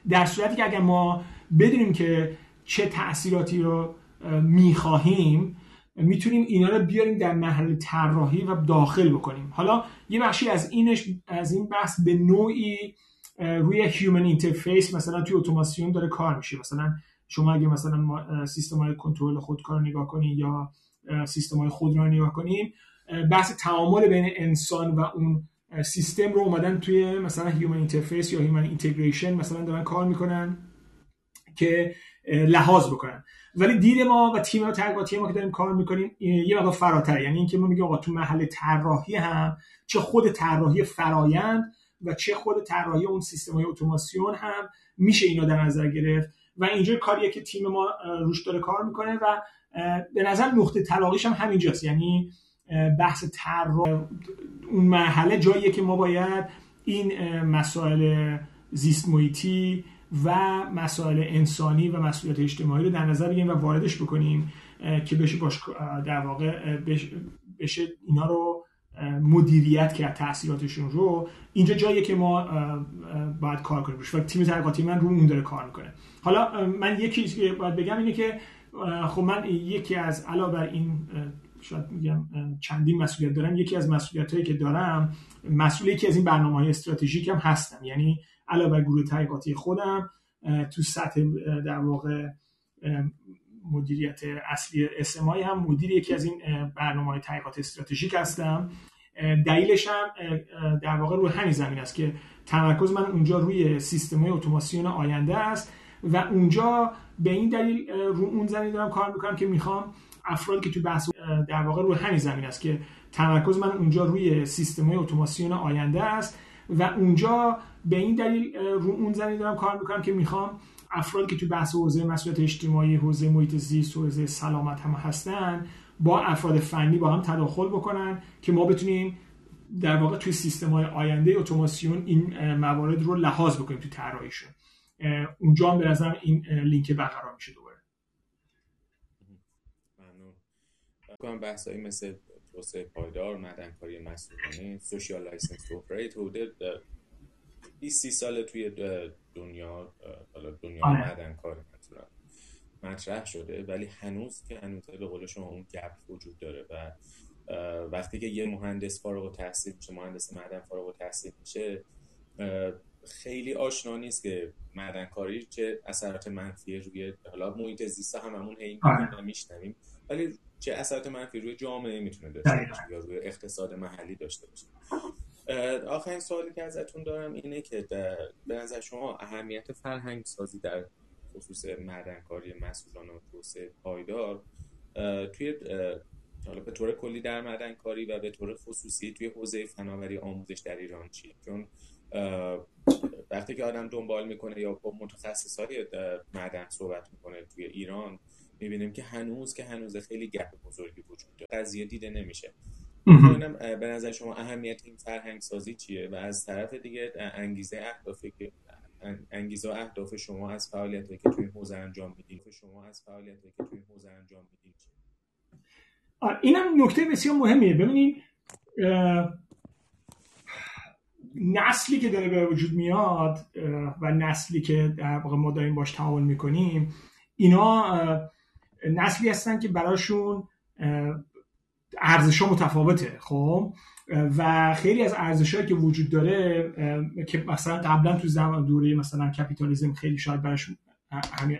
در صورتی که اگر ما بدونیم که چه تاثیراتی رو می‌خواهیم می‌تونیم اینا رو بیاریم در محل طراحی و داخل بکنیم. حالا یه بخشی از اینش از این بحث به نوعی روی human interface مثلا توی اتوماسیون داره کار میشه. مثلا شما اگه مثلا سیستم های کنترل خودکار نگاه کنید یا سیستم های خود رو نگاه کنیم بحث تعامل بین انسان و اون سیستم رو اومدن توی مثلا human interface یا human integration مثلا دارن کار می‌کنن که لحاظ بکنن. ولی دید ما و تیم تحقیقاتی ما که داریم کار می‌کنیم یه مقدار فراتر. یعنی اینکه ما میگیم آقا تو محل طراحی هم چه خود طراحی فرایند و چه خود طراحی اون سیستم های اتوماسیون هم میشه اینا در نظر گرفت و اینجا کاریه که تیم ما روش داره کار می‌کنه و به نظر نقطه طلاقیش هم همینجاست. یعنی بحث طراح اون مرحله جاییه که ما باید این مسائل زیست محیطی و مسائل انسانی و مسئولیت اجتماعی رو در نظر بگیریم و واردش بکنیم که بشه باش در واقع بشه اینا رو مدیریت کرد تاثیراتشون رو. اینجا جاییه که ما باید کار کنیم. و تیم تحقیقاتی من رو اون داره کار می‌کنه. حالا من یکی که باید بگم اینه که خب من یکی از علاوه بر این شاید میگم چندین مسئولیت دارم یکی از مسئولیت هایی که دارم مسئول یکی از این برنامه های استراتژیک هم هستم. یعنی علاوه بر گروه تحقیقاتی خودم تو سطح در واقع مدیریت اصلی اسمای هم مدیر یکی از این برنامه های استراتژیک هستم. دلیلش هم در واقع روی همین زمین است که تمرکز من اونجا روی سیستم های اتوماسیون آینده است و اونجا به این دلیل رو اون زمین دارم کار می‌کنم که می‌خوام افرادی که تو بحث در واقع روی همین زمین است که تمرکز من اونجا روی سیستم های اتوماسیون آینده است و اونجا به این دلیل رو اون زمین دارم کار می‌کنم که می‌خوام افرادی که تو بحث حوزه مسئولیت اجتماعی حوزه محیط زیست حوزه سلامت هم هستن با افراد فنی با هم تداخل بکنن که ما بتونیم در واقع توی سیستم های آینده اتوماسیون این موارد رو لحاظ بکنیم تو طراحیشون. اونجا هم به نظرم این لینک برقرار میشه دوباره. ممنون. بحثایی مثل توسعه پایدار معدنکاری مسئولانه social license to operate حدود 20 سال توی دنیا حالا دنیا آره. معدنکار مطرح شده ولی هنوز که هنوز به قول شما اون gap وجود داره و وقتی که یه مهندس فارغ التحصیل میشه مهندس معدن فارغ التحصیل میشه خیلی آشنا نیست که معدنکاری چه اثرات منفی روی حالا محیط زیست هممون هی آره. میشنویم ولی چه اثرات منفی روی جامعه می‌تونه داشته باشه یا روی اقتصاد محلی داشته باشه آخرین سوالی که ازتون دارم اینه که به نظر شما اهمیت فرهنگ سازی در خصوص معدنکاری مسئولان و توسعه پایدار توی حالا به طور کلی در معدنکاری و به طور خصوصی توی حوزه فناوری آموزش در ایران چیه؟ چون وقتی که آدم دنبال می‌کنه یا با متخصصای معدن صحبت می‌کنه توی ایران می‌بینیم که هنوز که هنوز خیلی گپ بزرگی وجود داره. قضیه دیده نمیشه. ببینم به نظر شما اهمیت این فرهنگ سازی چیه؟ و از طرف دیگه انگیزه اهدافی که انگیزه و اهداف شما از فعالیتی که توی حوزه انجام می‌دید شما از فعالیتی که توی حوزه انجام می‌دید اینم نکته بسیار مهمیه. ببینید نسلی که داره به وجود میاد و نسلی که در واقع ما داریم باش تعامل می‌کنیم اینا نسلی هستن که براشون ارزش ها متفاوته خب؟ و خیلی از ارزشهایی که وجود داره که مثلا قبلا تو زمان دوره مثلا کپیتالیزم خیلی شاید برش همین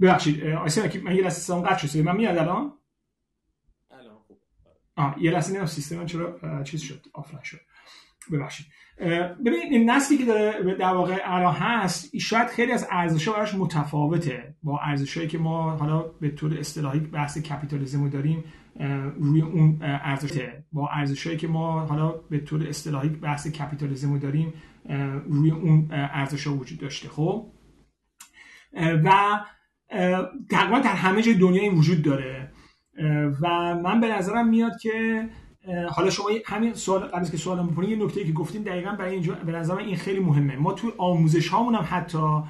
ببخشید آیسه که من یه لحظه سیستم قطع شده من میاد الان؟ الان خوب. سیستم چرا چیز شد آفلاین شد. ببخشید. ببینید این نسلی که داره در واقع الان هست شاید خیلی از ارزش‌ها براش متفاوته. با ارزش‌هایی که ما حالا به طور اصطلاحی بحث کپیتالیسم رو داریم روی اون ارزش با ارزش‌هایی که ما حالا به طور اصطلاحی بحث کپیتالیسم رو داریم روی اون ارزش‌ها وجود داشته. خب؟ و تقریبا در همه جای دنیا این وجود داره. و من به نظرم میاد که حالا شما همین سوال قبل که سوالم بکنید یه نکته که گفتیم دقیقا برای اینجا به نظر این خیلی مهمه. ما توی آموزش هامون هم حتی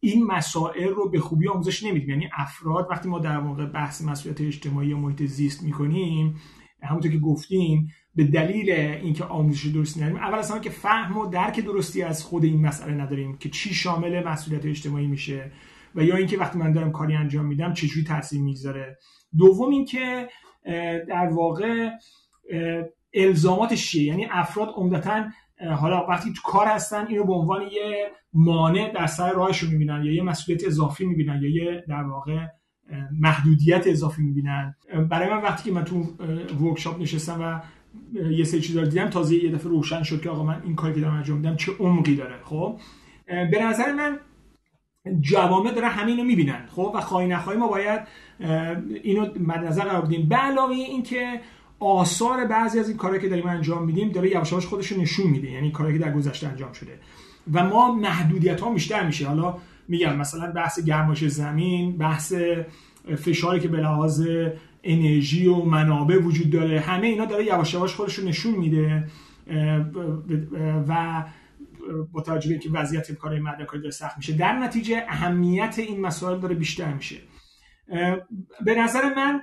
این مسائل رو به خوبی آموزش نمیدیم. یعنی افراد وقتی ما در واقع بحث مسئولیت اجتماعی یا محیط زیست می‌کنیم همونطور که گفتیم به دلیل اینکه آموزش درستی نداریم اول اصلا که فهم و درک درستی از خود این مسئله نداریم که چی شامل مسئولیت اجتماعی میشه و یا اینکه وقتی من دارم کاری انجام میدم چجوری تاثیر می‌گذاره. دوم اینکه در واقع الزاماتش چیه؟ یعنی افراد عمدتا حالا وقتی تو کار هستن اینو به عنوان یه مانع در سر راهشون می‌بینن یا یه مسئولیت اضافی می‌بینن یا یه در واقع محدودیت اضافی می‌بینن. برای من وقتی که من تو ورکشاپ نشستم و یه سری چیزا دیدم تازه یه دفعه روشن شد که آقا من این کاری که دارم انجام میدم چه عمقی داره خب؟ به نظر من جوامع دارن همین رو می‌بینن خب؟ و خواهی نخواهی ما باید اینو مد نظر قرار بدیم. به علاوه اینکه آثار بعضی از این کارهایی که داریم انجام میدیم داره یواش خودش رو نشون میده یعنی کاری که در گذشته انجام شده. و ما محدودیت ها بیشتر میشه. حالا میگم مثلا بحث گرمایش زمین بحث فشاری که به لحاظ انرژی و منابع وجود داره همه اینا داره یواش یواش خودش رو نشون میده. و با توجه اینکه وضعیت کارهای معدنکاری داره سخت میشه در نتیجه اهمیت این مسائل داره بیشتر میشه. به نظر من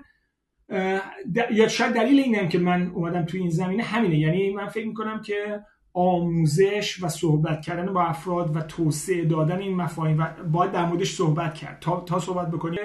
یا شاید دلیل اینم که من اومدم توی این زمینه همینه. یعنی من فکر می‌کنم که آموزش و صحبت کردن با افراد و توسعه دادن این مفاهیم و باید در موردش صحبت کرد. تا, تا صحبت بکنیم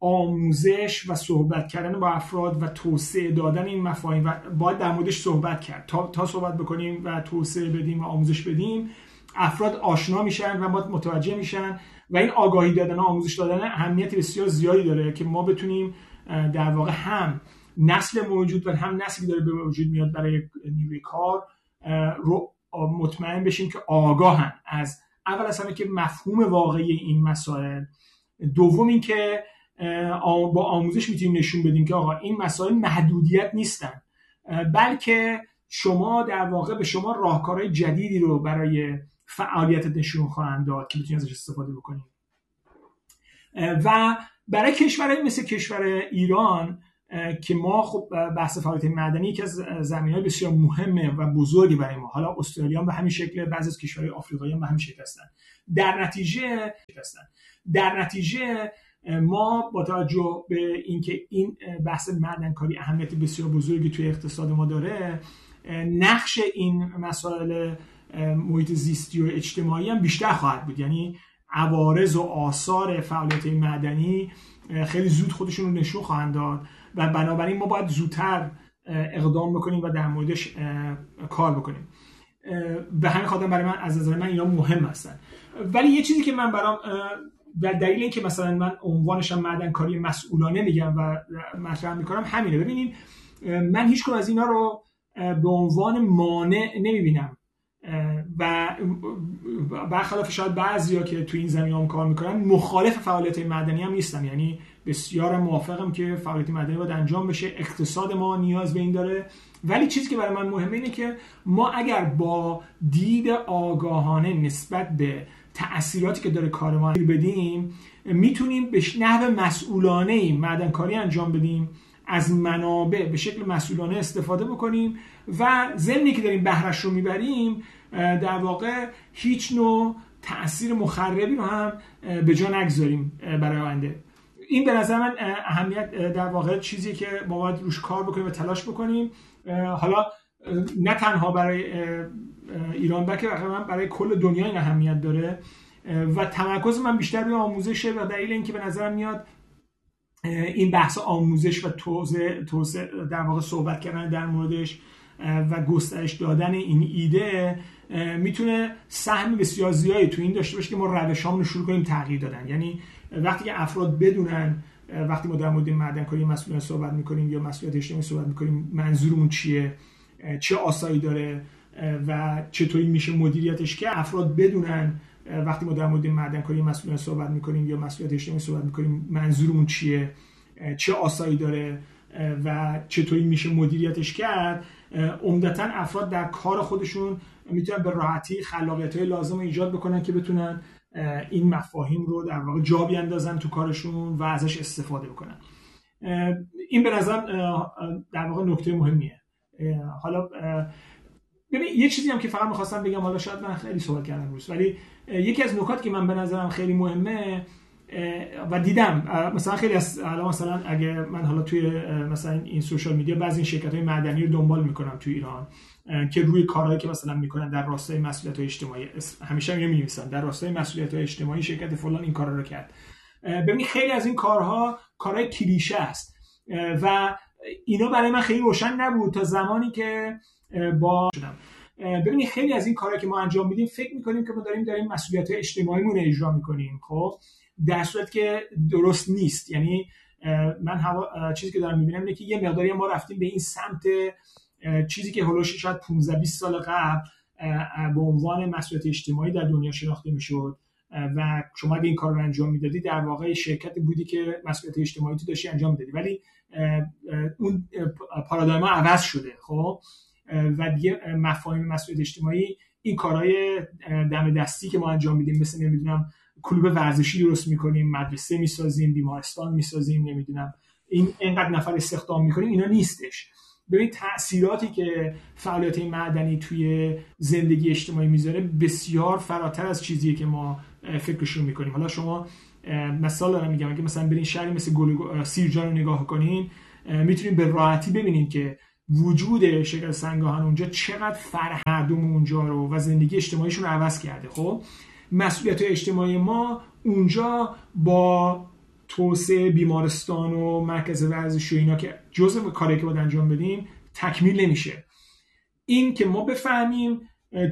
آموزش و صحبت کردن با افراد و توسعه دادن این مفاهیم و باید در موردش صحبت کرد. تا, تا صحبت بکنیم و توسعه بدیم و آموزش بدیم افراد آشنا میشن و متوجه میشن و این آگاهی دادن و آموزش دادن اهمیت بسیار زیادی داره که ما بتونیم در واقع هم نسل موجود و هم نسلی داره به وجود میاد برای نیروی کار رو مطمئن بشیم که آگاهن. از اول از همه که مفهوم واقعی این مسائل. دوم اینکه با آموزش می‌تونیم نشون بدیم که آقا این مسائل محدودیت نیستن. بلکه شما در واقع به شما راهکارهای جدیدی رو برای فعالیت نشون خواهند داد که می‌تونید ازش استفاده بکنید و برای کشورهای مثل کشور ایران که ما خب بحث فعالیت مدنی یکی از زمین های بسیار مهمه و بزرگی برای ما. حالا استرالیا به همین شکل بعضی از کشورهای آفریقایی هم به همین شکل هستن. در نتیجه هستن. در نتیجه ما با توجه به اینکه این بحث معدنکاری اهمیت بسیار بزرگی توی اقتصاد ما داره نقش این مسائل محیط زیستی و اجتماعی هم بیشتر خواهد بود. یعنی عوارض و آثار فعالیت مدنی خیلی زود خودشون رو نشون خواهند داد و بنابراین ما باید زودتر اقدام بکنیم و در موردش کار بکنیم. به همین خاطر برای من از نظر من اینا مهم هستن. ولی یه چیزی که من برام و دلیل اینکه مثلا من عنوانشم معدن کاری مسئولانه میگم و مطرح می‌کنم همینه. ببینید من هیچ از اینا رو به عنوان مانع نمی‌بینم. و برخلاف شاید بعضیا که تو این زمین هم کار می‌کنن مخالف فعالیت مدنی هم نیستن. یعنی بسیار موافقم که فعالیت مدنی باید انجام بشه. اقتصاد ما نیاز به این داره. ولی چیزی که برای من مهمه اینه که ما اگر با دید آگاهانه نسبت به تأثیراتی که داره کار ما بدیم می‌تونیم به نحو مسئولانه ای معدنکاری انجام بدیم. از منابع به شکل مسئولانه استفاده بکنیم و ضمنی که داریم بهرش رو می‌بریم در واقع هیچ نوع تاثیر مخربی رو هم به جا نگذاریم برای آینده. این به نظر من اهمیت در واقع چیزی که ما باید روش کار بکنیم و تلاش بکنیم. حالا نه تنها برای ایران بلکه من برای کل دنیا این اهمیت داره. و تمرکز من بیشتر روی آموزشه و دلیل اینکه به نظرم میاد این بحث آموزش و توسعه در واقع صحبت کردن در موردش و گسترش دادن این ایده می‌تونه سهم بسیار زیادی تو این داشته باشه که ما روشامون رو شروع کنیم تغییر دادن. یعنی وقتی که افراد بدونن وقتی ما در مورد معدنکاری مسئولان صحبت می‌کنیم یا مسئولیت اجتماعی صحبت می‌کنیم منظورمون چیه؟ چه آسایی داره؟ و چطوری میشه مدیریتش که افراد بدونن وقتی ما در مورد معدنکاری مسئولان صحبت می‌کنیم یا مسئولیت اجتماعی صحبت می‌کنیم منظورمون چیه؟ چه آسایی داره؟ و چطوری میشه مدیریتش کرد؟ عمدتا افراد در کار خودشون می‌تونن به راحتی خلاقیت های لازم رو ایجاد بکنن که بتونن این مفاهیم رو در واقع جا بیاندازن تو کارشون و ازش استفاده بکنن. این به نظر در واقع نکته مهمیه. حالا ببین یه چیزی هم که فقط می‌خواستم بگم حالا شاید من خیلی صحبت کردم روز ولی یکی از نکات که من به نظرم خیلی مهمه و دیدم مثلا خیلی از الان مثلا اگه من حالا توی مثلا این سوشال میدیا بعضی این شرکت های معدنی رو دنبال می‌کنم توی ایران که روی کارهایی که مثلا می‌کنن در راستای مسئولیت های اجتماعی همیشه میگه می‌نویسن در راستای مسئولیت های اجتماعی شرکت فلان این کارا رو کرد. ببین خیلی از این کارها کارهای کلیشه است و اینا برای من خیلی روشن نبود تا زمانی که با شدم. ببینید خیلی از این کارهایی که ما انجام میدیم فکر می‌کنیم که ما داریم داریم مسئولیت اجتماعیمون اجرا می‌کنیم خب؟ در صورت که درست نیست. یعنی من هوا چیزی که دارم می‌بینم اینه که یه مقداری ما رفتیم به این سمت چیزی که هلوش شاید 15 20 سال قبل به عنوان مسئولیت اجتماعی در دنیا شناخته می‌شد. و شما اگه این کار رو انجام می‌دادی در واقع شرکت بودی که مسئولیت اجتماعی تو داشتی انجام می‌دادی. ولی اون پارادایم عوض شده خب؟ و دیگه مفاهیم مسئولیت اجتماعی این کارهای دم دستی که ما انجام میدیم مثل نمی‌دونم کلوب ورزشی درست می‌کنیم مدرسه می‌سازیم بیمارستان می‌سازیم نمی‌دونم. این اینقدر نفر استخدام می‌کنیم اینا نیستش. ببین تاثیراتی که فعالیت معدنی توی زندگی اجتماعی می‌ذاره بسیار فراتر از چیزیه که ما فکرشون می‌کنیم. حالا شما مثال دارم میگم. اگه مثلا برین شهری مثل سیرجان رو نگاه کنین می‌تونید به راحتی ببینید که وجود شرکت سنگاهن اونجا چقدر فرهردوم اونجا رو و زندگی اجتماعیشون رو عوض کرده. خب مسئولیت اجتماعی ما اونجا با توسعه بیمارستان و مرکز ورزشی و اینا که جزء کاری که باید انجام بدیم تکمیل نمیشه. این که ما بفهمیم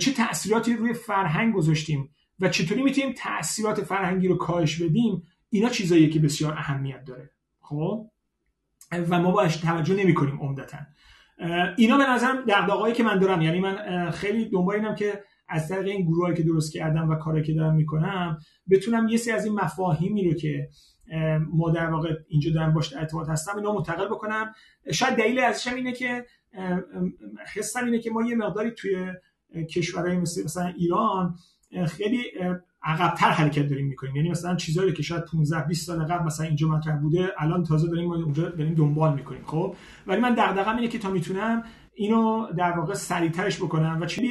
چه تاثیراتی روی فرهنگ گذاشتیم و چطوری می‌تونیم تاثیرات فرهنگی رو کاهش بدیم اینا چیزاییه که بسیار اهمیت داره. خب و ما باش توجه نمی کنیم عمدتا. اینا به نظرم دغدغه‌ای که من دارم یعنی من خیلی دنبال اینم که از طریق این گروهایی که درست کردم و کاری که دارم می‌کنم بتونم یه سری از این مفاهیمی رو که ما در واقع اینجا دارم باش ارتباط هستم اینا منتقل بکنم. شاید دلیل ازشم اینه که حسم اینه که ما یه مقداری توی کشورهای مثل مثلا ایران خیلی عقبتر حرکت داریم می‌کنیم. یعنی مثلا چیزایی که شاید 15 20 سال قبل مثلا اینجا مطرح بوده الان تازه داریم اونجا داریم دنبال می‌کنیم خب؟ ولی من دغدغه‌م اینه که تا می‌تونم اینو در واقع سریعترش بکنم و چیزی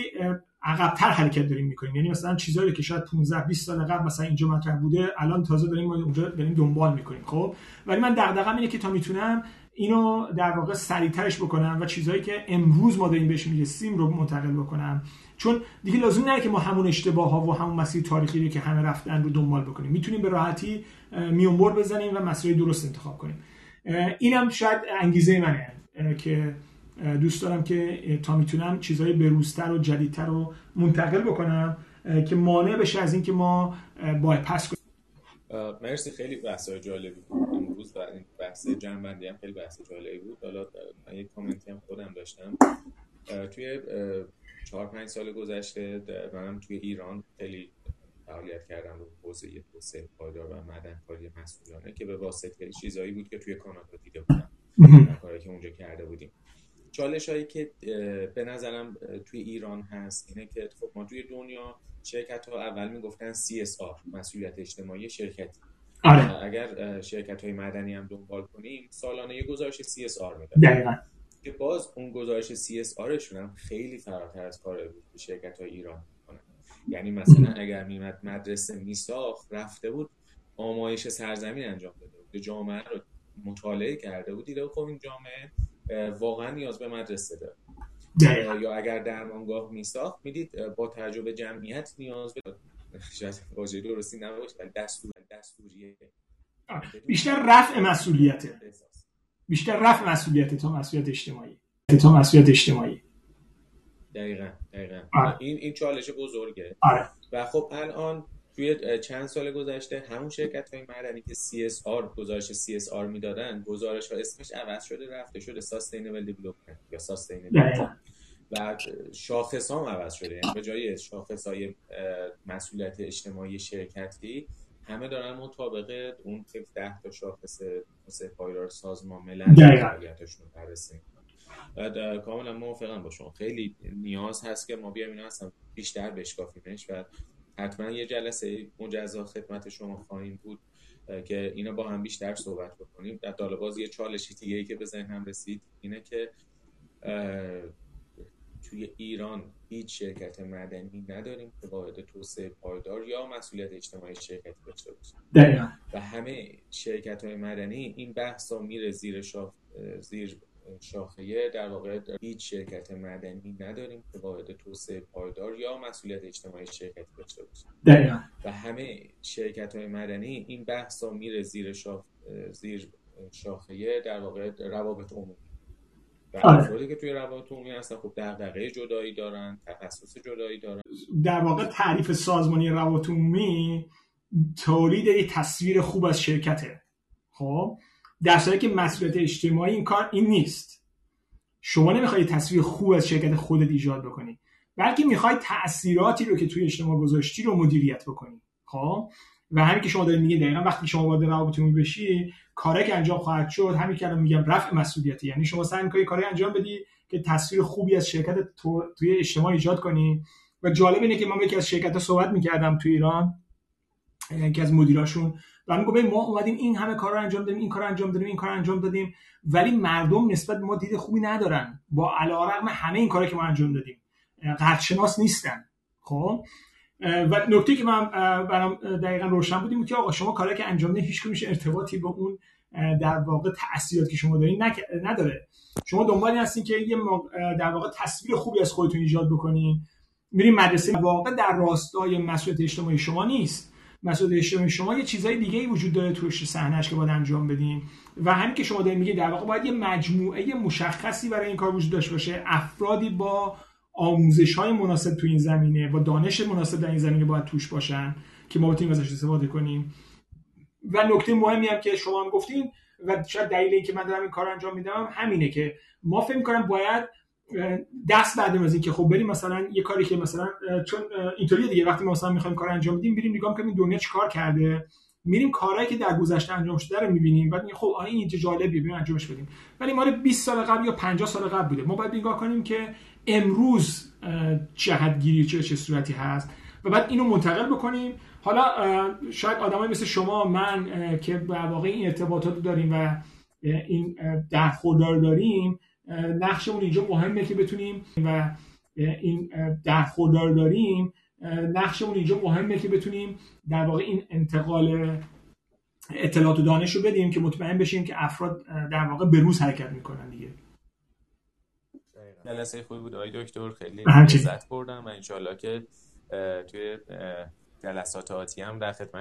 عقبتر حرکت داریم می‌کنیم. یعنی مثلا چیزایی که شاید 15 20 سال قبل مثلا اینجا مطرح بوده الان تازه داریم اونجا داریم دنبال می‌کنیم خب؟ ولی من دغدغه‌م اینه که تا می‌تونم اینو در واقع سریعترش بکنم و چیزهایی که امروز ما داریم بهش می‌رسیم رو منتقل بکنم. چون دیگه لازم نره که ما همون اشتباه ها و همون مسیر تاریخی رو که همه رفتن رو دنبال بکنیم. می‌تونیم به راحتی میونبر بزنیم و مسیر درست انتخاب کنیم. اینم شاید انگیزه منه که دوست دارم که تا می‌تونم چیزهای بروزتر و جدیدتر رو منتقل بکنم که مانع بشه از اینکه ما پس کنیم. مرسی. خیلی بحث جالبی بود. امروز و این بحث جنبندی هم خیلی بحث جالبی بود. حالا من یک کامنتی هم خودم داشتم. توی چهار پنج سال گذشته منم توی ایران خیلی فعالیت کردم رو حوزه توسعه پایدار و مدنکاری مسئولانه که به واسطه چیزایی بود که توی کانادا دیده بودم. کاری که اونجا کرده بودیم. چالش هایی که به نظرم توی ایران هست اینه که خب ما توی دنیا شرکت ها اول می‌گفتن CSR مسئولیت اجتماعی شرکتی. آره. اگر شرکت های مدنی هم دنبال کنیم سالانه یه گزارش CSR میدن. که باز اون گزارش CSR شون هم خیلی فراتر از کار شرکت های ایران می‌کنن یعنی مثلا اگر میمد مدرسه میساخت رفته بود آمایش سرزمین انجام داده بود. جامعه رو مطالعه کرده بود دیده خب این جامعه واقعا نیاز به مدرسه داره. یا اگر درمانگاه میساخت می‌دید با تجربه جمعیت نیاز به شاید واژه درستی نباشه دستور دستوریه. بیشتر رفع مسئولیته. بیشتر رفع مسئولیت تا مسئولیت اجتماعی. تا مسئولیت اجتماعی. دقیقا دقیقا. آره. این این چالش بزرگه. آره. و خب الان توی چند سال گذشته همون شرکت های مدنی که CSR گزارش CSR می‌دادن گزارش ها اسمش عوض شده رفته شده Sustainable Development یا Sustainable و شاخص هم عوض شده. یعنی به جای شاخص های مسئولیت اجتماعی شرکتی همه دارن مطابق اون که ده تا شاخص مثل پایدار سازمان ملل فعالیتشون بررسی بعد کاملا موافقم با شما. خیلی نیاز هست که ما بیایم اینا اصلا بیشتر بشکافیمش و حتما یه جلسه مجزا خدمت شما خواهیم بود که اینا با هم بیشتر صحبت بکنیم. در باز یه چالشی دیگه ای که به ذهنم رسید اینه که توی ایران هیچ شرکت مدنی نداریم که واحد توسعه پایدار یا مسئولیت اجتماعی شرکتی داشته باشه و همه شرکت های مدنی این بحث ها میره زیر شاخ زیر شاخه در واقع هیچ شرکت مدنی نداریم که واحد توسعه پایدار یا مسئولیت اجتماعی شرکتی داشته باشه و همه شرکت های مدنی این بحث ها میره زیر شاخ زیر شاخه در واقع روابط عمومی. و آره. افرادی که توی روابط عمومی هستن خب دغدغه جدایی دارن تخصص جدایی دارن. در واقع تعریف سازمانی روابط عمومی تولید یه تصویر خوب از شرکته. خب؟ در صورتی که مسئولیت اجتماعی این کار این نیست. شما نمی‌خوای تصویر خوب از شرکت خودت ایجاد بکنی بلکه می‌خوای تاثیراتی رو که توی اجتماع گذاشتی رو مدیریت بکنی. خب؟ و همین که شما دارید میگه دقیقا وقتی شما وارد روابط عمومی بشی کاری که انجام خواهد شد همین که الان میگم رفع مسئولیتی یعنی شما سعی می‌کنی کاری انجام بدی که تصویر خوبی از شرکت تو... توی اجتماع ایجاد کنی. و جالب اینه که من یکی از شرکت ها صحبت می‌کردم توی ایران یکی از مدیراشون. و میگه ما اومدیم این همه کار رو انجام دادیم این کار انجام دادیم این کار انجام دادیم ولی مردم نسبت به ما دید خوبی ندارن. با علیرغم همه این کارا که ما انجام دادیم قدرشناس نیستن. خب؟ و نکته که من برام دقیقا روشن بودیم که آقا شما کاری که انجام دادید هیچ ارتباطی با اون در واقع تاثیراتی که شما دارین نداره. شما دنبال هستین که یه در واقع تصویر خوبی از خودتون ایجاد بکنین. میریم مدرسه واقع در راستای مسئولیت اجتماعی شما نیست. مسئولیت اجتماعی شما یه چیزای دیگه ای وجود داره توش صحنهش که باید انجام بدین. و همین که شما دارین میگه در واقع باید یه مجموعه مشخصی برای این کار وجود داشته باشه. افرادی با آموزش های مناسب تو این زمینه و دانش مناسب در این زمینه باید توش باشن که ما بتونیم ازش استفاده کنیم. و نکته مهمی هم که شما هم گفتین و شاید دلیل اینکه من دارم این کار انجام میدم همینه که ما فکر می‌کنم باید دست بعد از اینکه خب بریم مثلا یه کاری که مثلا چون اینطوری دیگه وقتی ما مثلا می‌خوایم کار انجام بدیم بریم نگاه کنیم دنیا چیکار کرده؟ میریم کارهایی که در گذشته انجام شده رو می‌بینیم بعد خب آ این چه جالبیه بریم انجامش بدیم. ولی مال 20 سال قبل یا 50 سال قبل بوده. ما باید نگاه کنیم که امروز جهتگیری چه چه صورتی هست و بعد اینو منتقل بکنیم. حالا شاید آدمایی مثل شما من که به واقع این ارتباطات داریم و این درخوردار داریم نقشمون اینجا مهمه که بتونیم و این درخوردار داریم نقشمون اینجا مهمه که بتونیم در واقع این انتقال اطلاعات و دانش رو بدیم که مطمئن بشیم که افراد در واقع به روز حرکت می‌کنن دیگه. جلسه خوبی بود. آقای دکتر خیلی لذت بردم و انشالله که توی جلسات آتی هم در خدمت